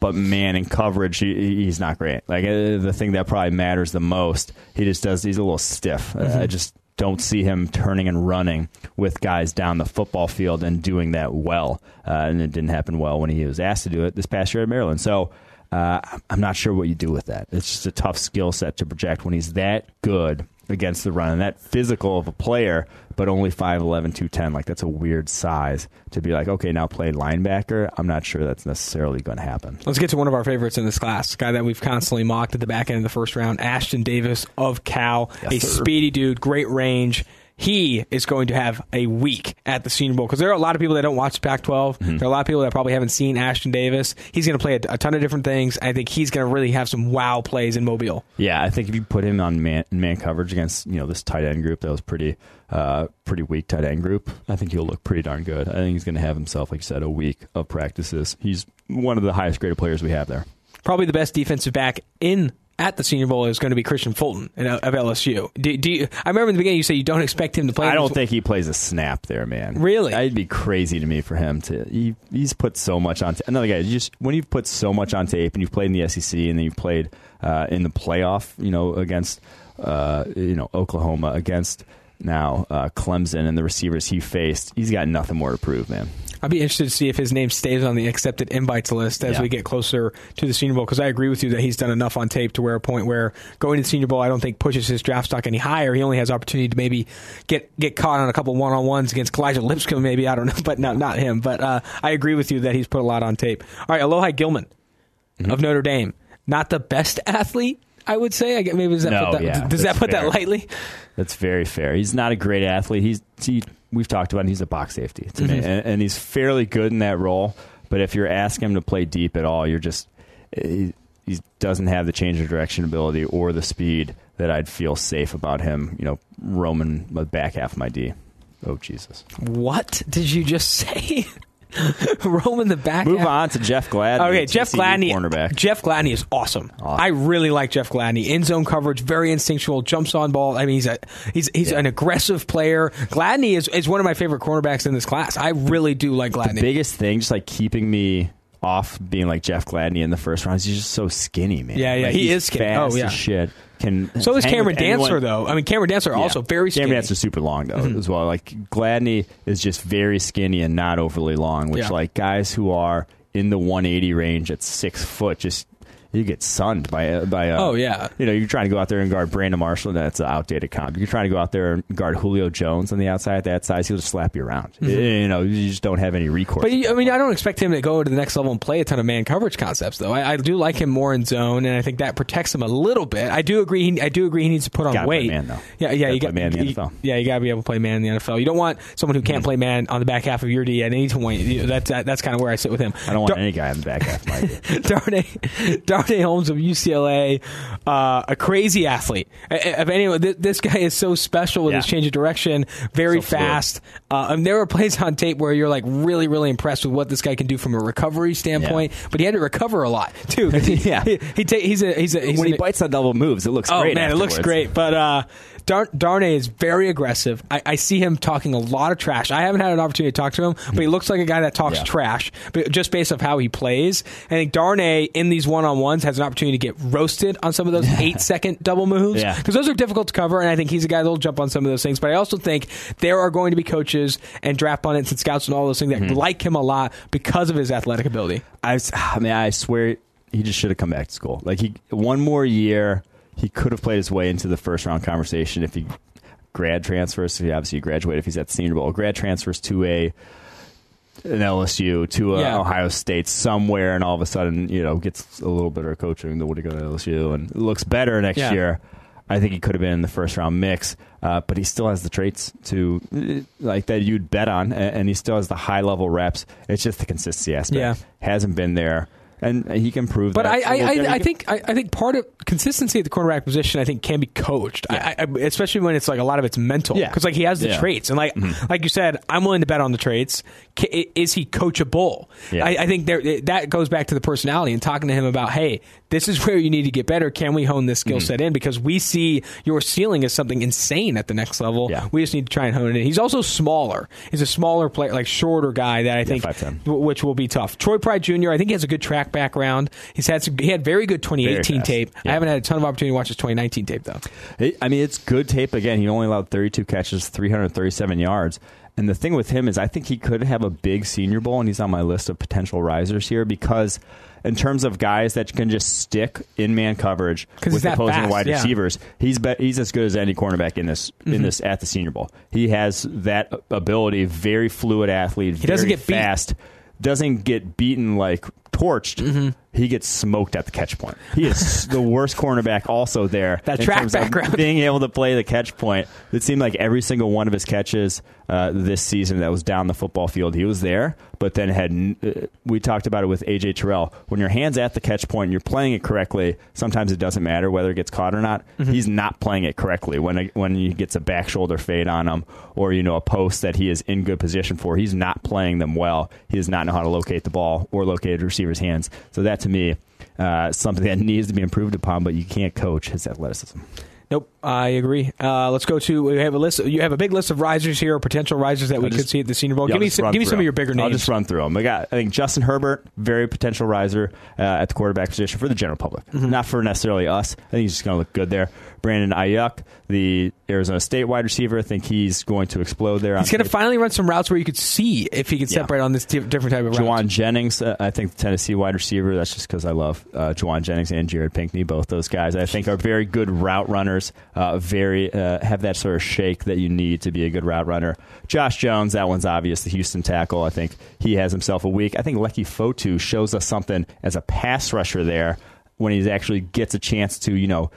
but man, in coverage, he, he's not great. Like uh, the thing that probably matters the most, he just does. He's a little stiff. Mm-hmm. I just don't see him turning and running with guys down the football field and doing that well. Uh, and it didn't happen well when he was asked to do it this past year at Maryland. So uh, I'm not sure what you do with that. It's just a tough skill set to project when he's that good against the run and that physical of a player, but only 5'11, 210. Like, that's a weird size to be like, okay, now play linebacker. I'm not sure that's necessarily going to happen. Let's get to one of our favorites in this class, guy that we've constantly mocked at the back end of the first round, Ashtyn Davis of Cal, yes, a sir. speedy dude, great range he is going to have a week at the Senior Bowl because there are a lot of people that don't watch Pac-12. Mm-hmm. There are a lot of people that probably haven't seen Ashtyn Davis. He's going to play a, a, ton of different things. I think he's going to really have some wow plays in Mobile. Yeah, I think if you put him on man, man coverage against you know this tight end group that was pretty uh, pretty weak tight end group, I think he'll look pretty darn good. I think he's going to have himself, like you said, a week of practices. He's one of the highest graded players we have there. Probably the best defensive back in at the Senior Bowl is going to be Kristian Fulton of LSU. Do, do you, I remember in the beginning you said you don't expect him to play. I don't think he plays a snap there, man. Really? It'd be crazy to me for him to. He, he's put so much on. T- another guy, just when you've put so much on tape and you've played in the SEC and then you've played uh, in the playoff, you know, against uh, you know Oklahoma, against now uh, Clemson and the receivers he faced, he's got nothing more to prove, man. I'd be interested to see if his name stays on the accepted invites list as yeah. we get closer to the Senior Bowl because I agree with you that he's done enough on tape to where a point where going to the Senior Bowl I don't think pushes his draft stock any higher. He only has opportunity to maybe get get caught on a couple one on ones against Elijah Lipscomb, maybe I don't know, but no, not him. But uh, I agree with you that he's put a lot on tape. All right, Alohi Gilman mm-hmm. of Notre Dame, not the best athlete. I would say. I get maybe does that no, put that, yeah, does that put fair. that lightly? That's very fair. He's not a great athlete. He's he we've talked about. He's a box safety to mm-hmm. me, and, and, he's fairly good in that role. But if you're asking him to play deep at all, you're just he, he doesn't have the change of direction ability or the speed that I'd feel safe about him. You know, roaming the back half of my D. Oh Jesus! What did you just say? Roman the back. Move on to Jeff Gladney. Okay, Jeff Gladney. Cornerback. Jeff Gladney is awesome. awesome. I really like Jeff Gladney. In zone coverage, very instinctual, jumps on ball. I mean, he's a he's he's yeah. an aggressive player. Gladney is is one of my favorite cornerbacks in this class. I really do like Gladney. The biggest thing, just like keeping me off being like Jeff Gladney in the first round. He's just so skinny, man. Yeah, yeah, like, he is skinny. oh yeah, shit. Can so is Cameron Dantzler though. I mean, Cameron Dantzler yeah. also very skinny. Cameron Dantzler super long though mm-hmm. as well. Like Gladney is just very skinny and not overly long, which yeah. like guys who are in the 180 range at six foot just you get sunned by by. oh yeah. You know, you're trying to go out there and guard Brandon Marshall. And that's an outdated comp. You're trying to go out there and guard Julio Jones on the outside at that size. He'll just slap you around. Mm-hmm. You know, you just don't have any recourse. But I mean, I don't expect him to go to the next level and play a ton of man coverage concepts, though. I, I do like him more in zone, and I think that protects him a little bit. I do agree. He, I do agree. He needs to put on gotta weight. man, though. Yeah, yeah. You got man in the NFL. yeah, you got to be able to play man in the NFL. You don't want someone who can't mm-hmm. play man on the back half of your D at any point. That's that's kind of where I sit with him. I don't want Dar- any guy on the back half of my D. Darnay, Darnay Holmes of UCLA, uh, a crazy athlete. If anyone, this guy is so special with yeah. his change of direction, very so fast. Uh, and there were plays on tape where you're like really, really impressed with what this guy can do from a recovery standpoint. Yeah. But he had to recover a lot too. yeah, he, he ta- he's a he's a he's when he bites on double moves, it looks oh great. man, afterwards. it looks great. But uh, Dar- Darnay is very aggressive. I, I see him talking a lot of trash. I haven't had an opportunity to talk to him, but he looks like a guy that talks Yeah. trash, but just based off how he plays. I think Darnay in these one on ones has an opportunity to get roasted on some of those eight second double moves Yeah. because those are difficult to cover, and I think he's a guy that'll jump on some of those things. But I also think there are going to be coaches and draft pundits and scouts and all those things that mm-hmm. like him a lot because of his athletic ability. I, I mean, I swear he just should have come back to school. Like he, one more year, he could have played his way into the first round conversation if he grad transfers. If he obviously graduated, if he's at the Senior Bowl, grad transfers to a an LSU to a Yeah. Ohio State somewhere, and all of a sudden, you know, gets a little better coaching. Then would he go to LSU and looks better next Yeah. year? I think he could have been in the first round mix, uh, but he still has the traits to like that you'd bet on, a- and he still has the high level reps. It's just the consistency aspect. Yeah. hasn't been there, and he can prove. That. But that. I, So I, we'll I, I think I, I think part of consistency at the cornerback position, I think, can be coached. I, I, especially when it's like a lot of it's mental. Yeah. because like he has the Yeah. Mm-hmm. traits, and like like you said, I'm willing to bet on the traits. Is he coachable? Yeah. I, I think there that goes back to the personality and talking to him about, hey, this is where you need to get better. Can we hone this Mm-hmm. skill set in? Because we see your ceiling as something insane at the next level. Yeah. We just need to try and hone it in. He's also smaller. He's a smaller player, like shorter guy that I think 5'10". w- which will be tough. Troy Pride Jr. I think he has a good track background. He's had some, he had very good 2018 fast. tape. I haven't had a ton of opportunity to watch his 2019 tape though. It- I mean, it's good tape. Again, he only allowed 32 catches, 337 yards. And the thing with him is, I think he could have a big Senior Bowl, and he's on my list of potential risers here because, in terms of guys that can just stick in man coverage with opposing fast, wide yeah. receivers, he's be, he's as good as any cornerback in this Mm-hmm. in this at the Senior Bowl. He has that ability. Very fluid athlete. He doesn't very get beat. fast. Doesn't get beaten like torched. Mm-hmm. He gets smoked at the catch point. He is the worst cornerback also there. That in track terms of background. being able to play the catch point. It seemed like every single one of his catches uh, this season that was down the football field, he was there. But then had uh, we talked about it with AJ Terrell. When your hands at the catch point, and you're playing it correctly. Sometimes it doesn't matter whether it gets caught or not. Mm-hmm. He's not playing it correctly when it, when he gets a back shoulder fade on him, or you know a post that he is in good position for. He's not playing them well. He does not know how to locate the ball or locate a receiver's hands. So that to me. Uh, something that needs to be improved upon, but you can't coach his athleticism. Nope, I agree. Uh, let's go to we have a list. You have a big list of risers here, or potential risers that we I'll could see at the Senior Bowl. Yeah, give me some, give me some of your bigger names. I'll just run through them. I got, I think, Justin Herbert, very potential riser uh, at the quarterback position for the general public, Mm-hmm. not for necessarily us. I think he's just going to look good there. Brandon Aiyuk, the Arizona State wide receiver, I think he's going to explode there. He's going to finally run some routes where you could see if he could Yeah. separate on this di- different type of route. Jauan Jennings, uh, I think the Tennessee wide receiver. That's just because I love uh, Jauan Jennings and Jared Pinkney. Both those guys, I think, are very good route runners. Uh, very uh, have that sort of shake that you need to be a good route runner. Josh Jones, that one's obvious. The Houston tackle. I think he has himself a week. I think Leki Fotu shows us something as a pass rusher there when he actually gets a chance to, you know,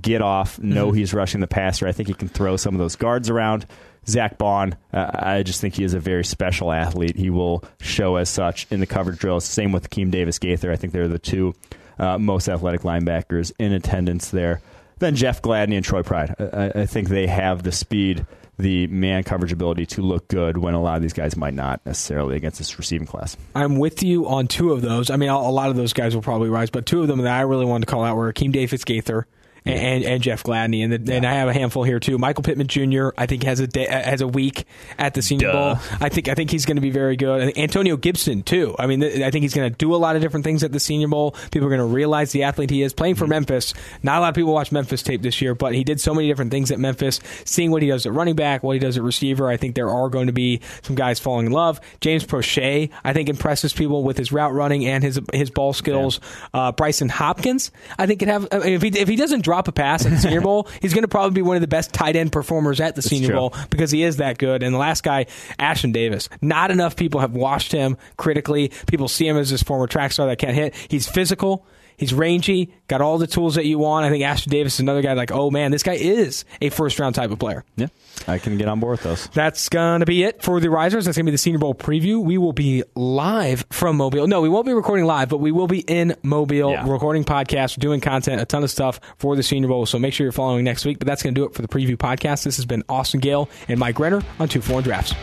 get off, know he's rushing the passer. I think he can throw some of those guards around. Zack Baun, uh, I just think he is a very special athlete. He will show as such in the coverage drills. Same with Keem Davis Gaither. I think they're the two uh, most athletic linebackers in attendance there. Then Jeff Gladney and Troy Pride. I, I think they have the speed, the man coverage ability to look good when a lot of these guys might not necessarily against this receiving class. I'm with you on two of those. I mean, a a lot of those guys will probably rise, but two of them that I really wanted to call out were Akeem Davis Gaither. And, and, Jeff Gladney, and, the, and I have a handful here too. Michael Pittman Jr. I think has a day, has a week at the Senior Duh. Bowl. I think I think he's going to be very good. Antonio Gibson too. I mean, th- I think he's going to do a lot of different things at the Senior Bowl. People are going to realize the athlete he is. Playing for Memphis, not a lot of people watch Memphis tape this year, but he did so many different things at Memphis. Seeing what he does at running back, what he does at receiver, I think there are going to be some guys falling in love. James Proche, I think, impresses people with his route running and his his ball skills. Uh, Brycen Hopkins, I think, could have. If he if he doesn't drop a pass at the Senior Bowl, he's going to probably be one of the best tight end performers at the Senior true. Bowl because he is that good. And the last guy, Ashtyn Davis. Not enough people have watched him critically. People see him as this former track star that can't hit. He's physical. He's rangy, got all the tools that you want. I think Ashtyn Davis is another guy like, oh man, this guy is a first round type of player. Yeah, I can get on board with those. That's going to be it for the Risers. That's going to be the Senior Bowl preview. We will be live from Mobile. No, we won't be recording live, but we will be in Mobile Yeah. recording podcasts, doing content, a ton of stuff for the Senior Bowl. So make sure you're following next week. But that's going to do it for the preview podcast. This has been Austin Gayle and Mike Renner on 2 4 Drafts.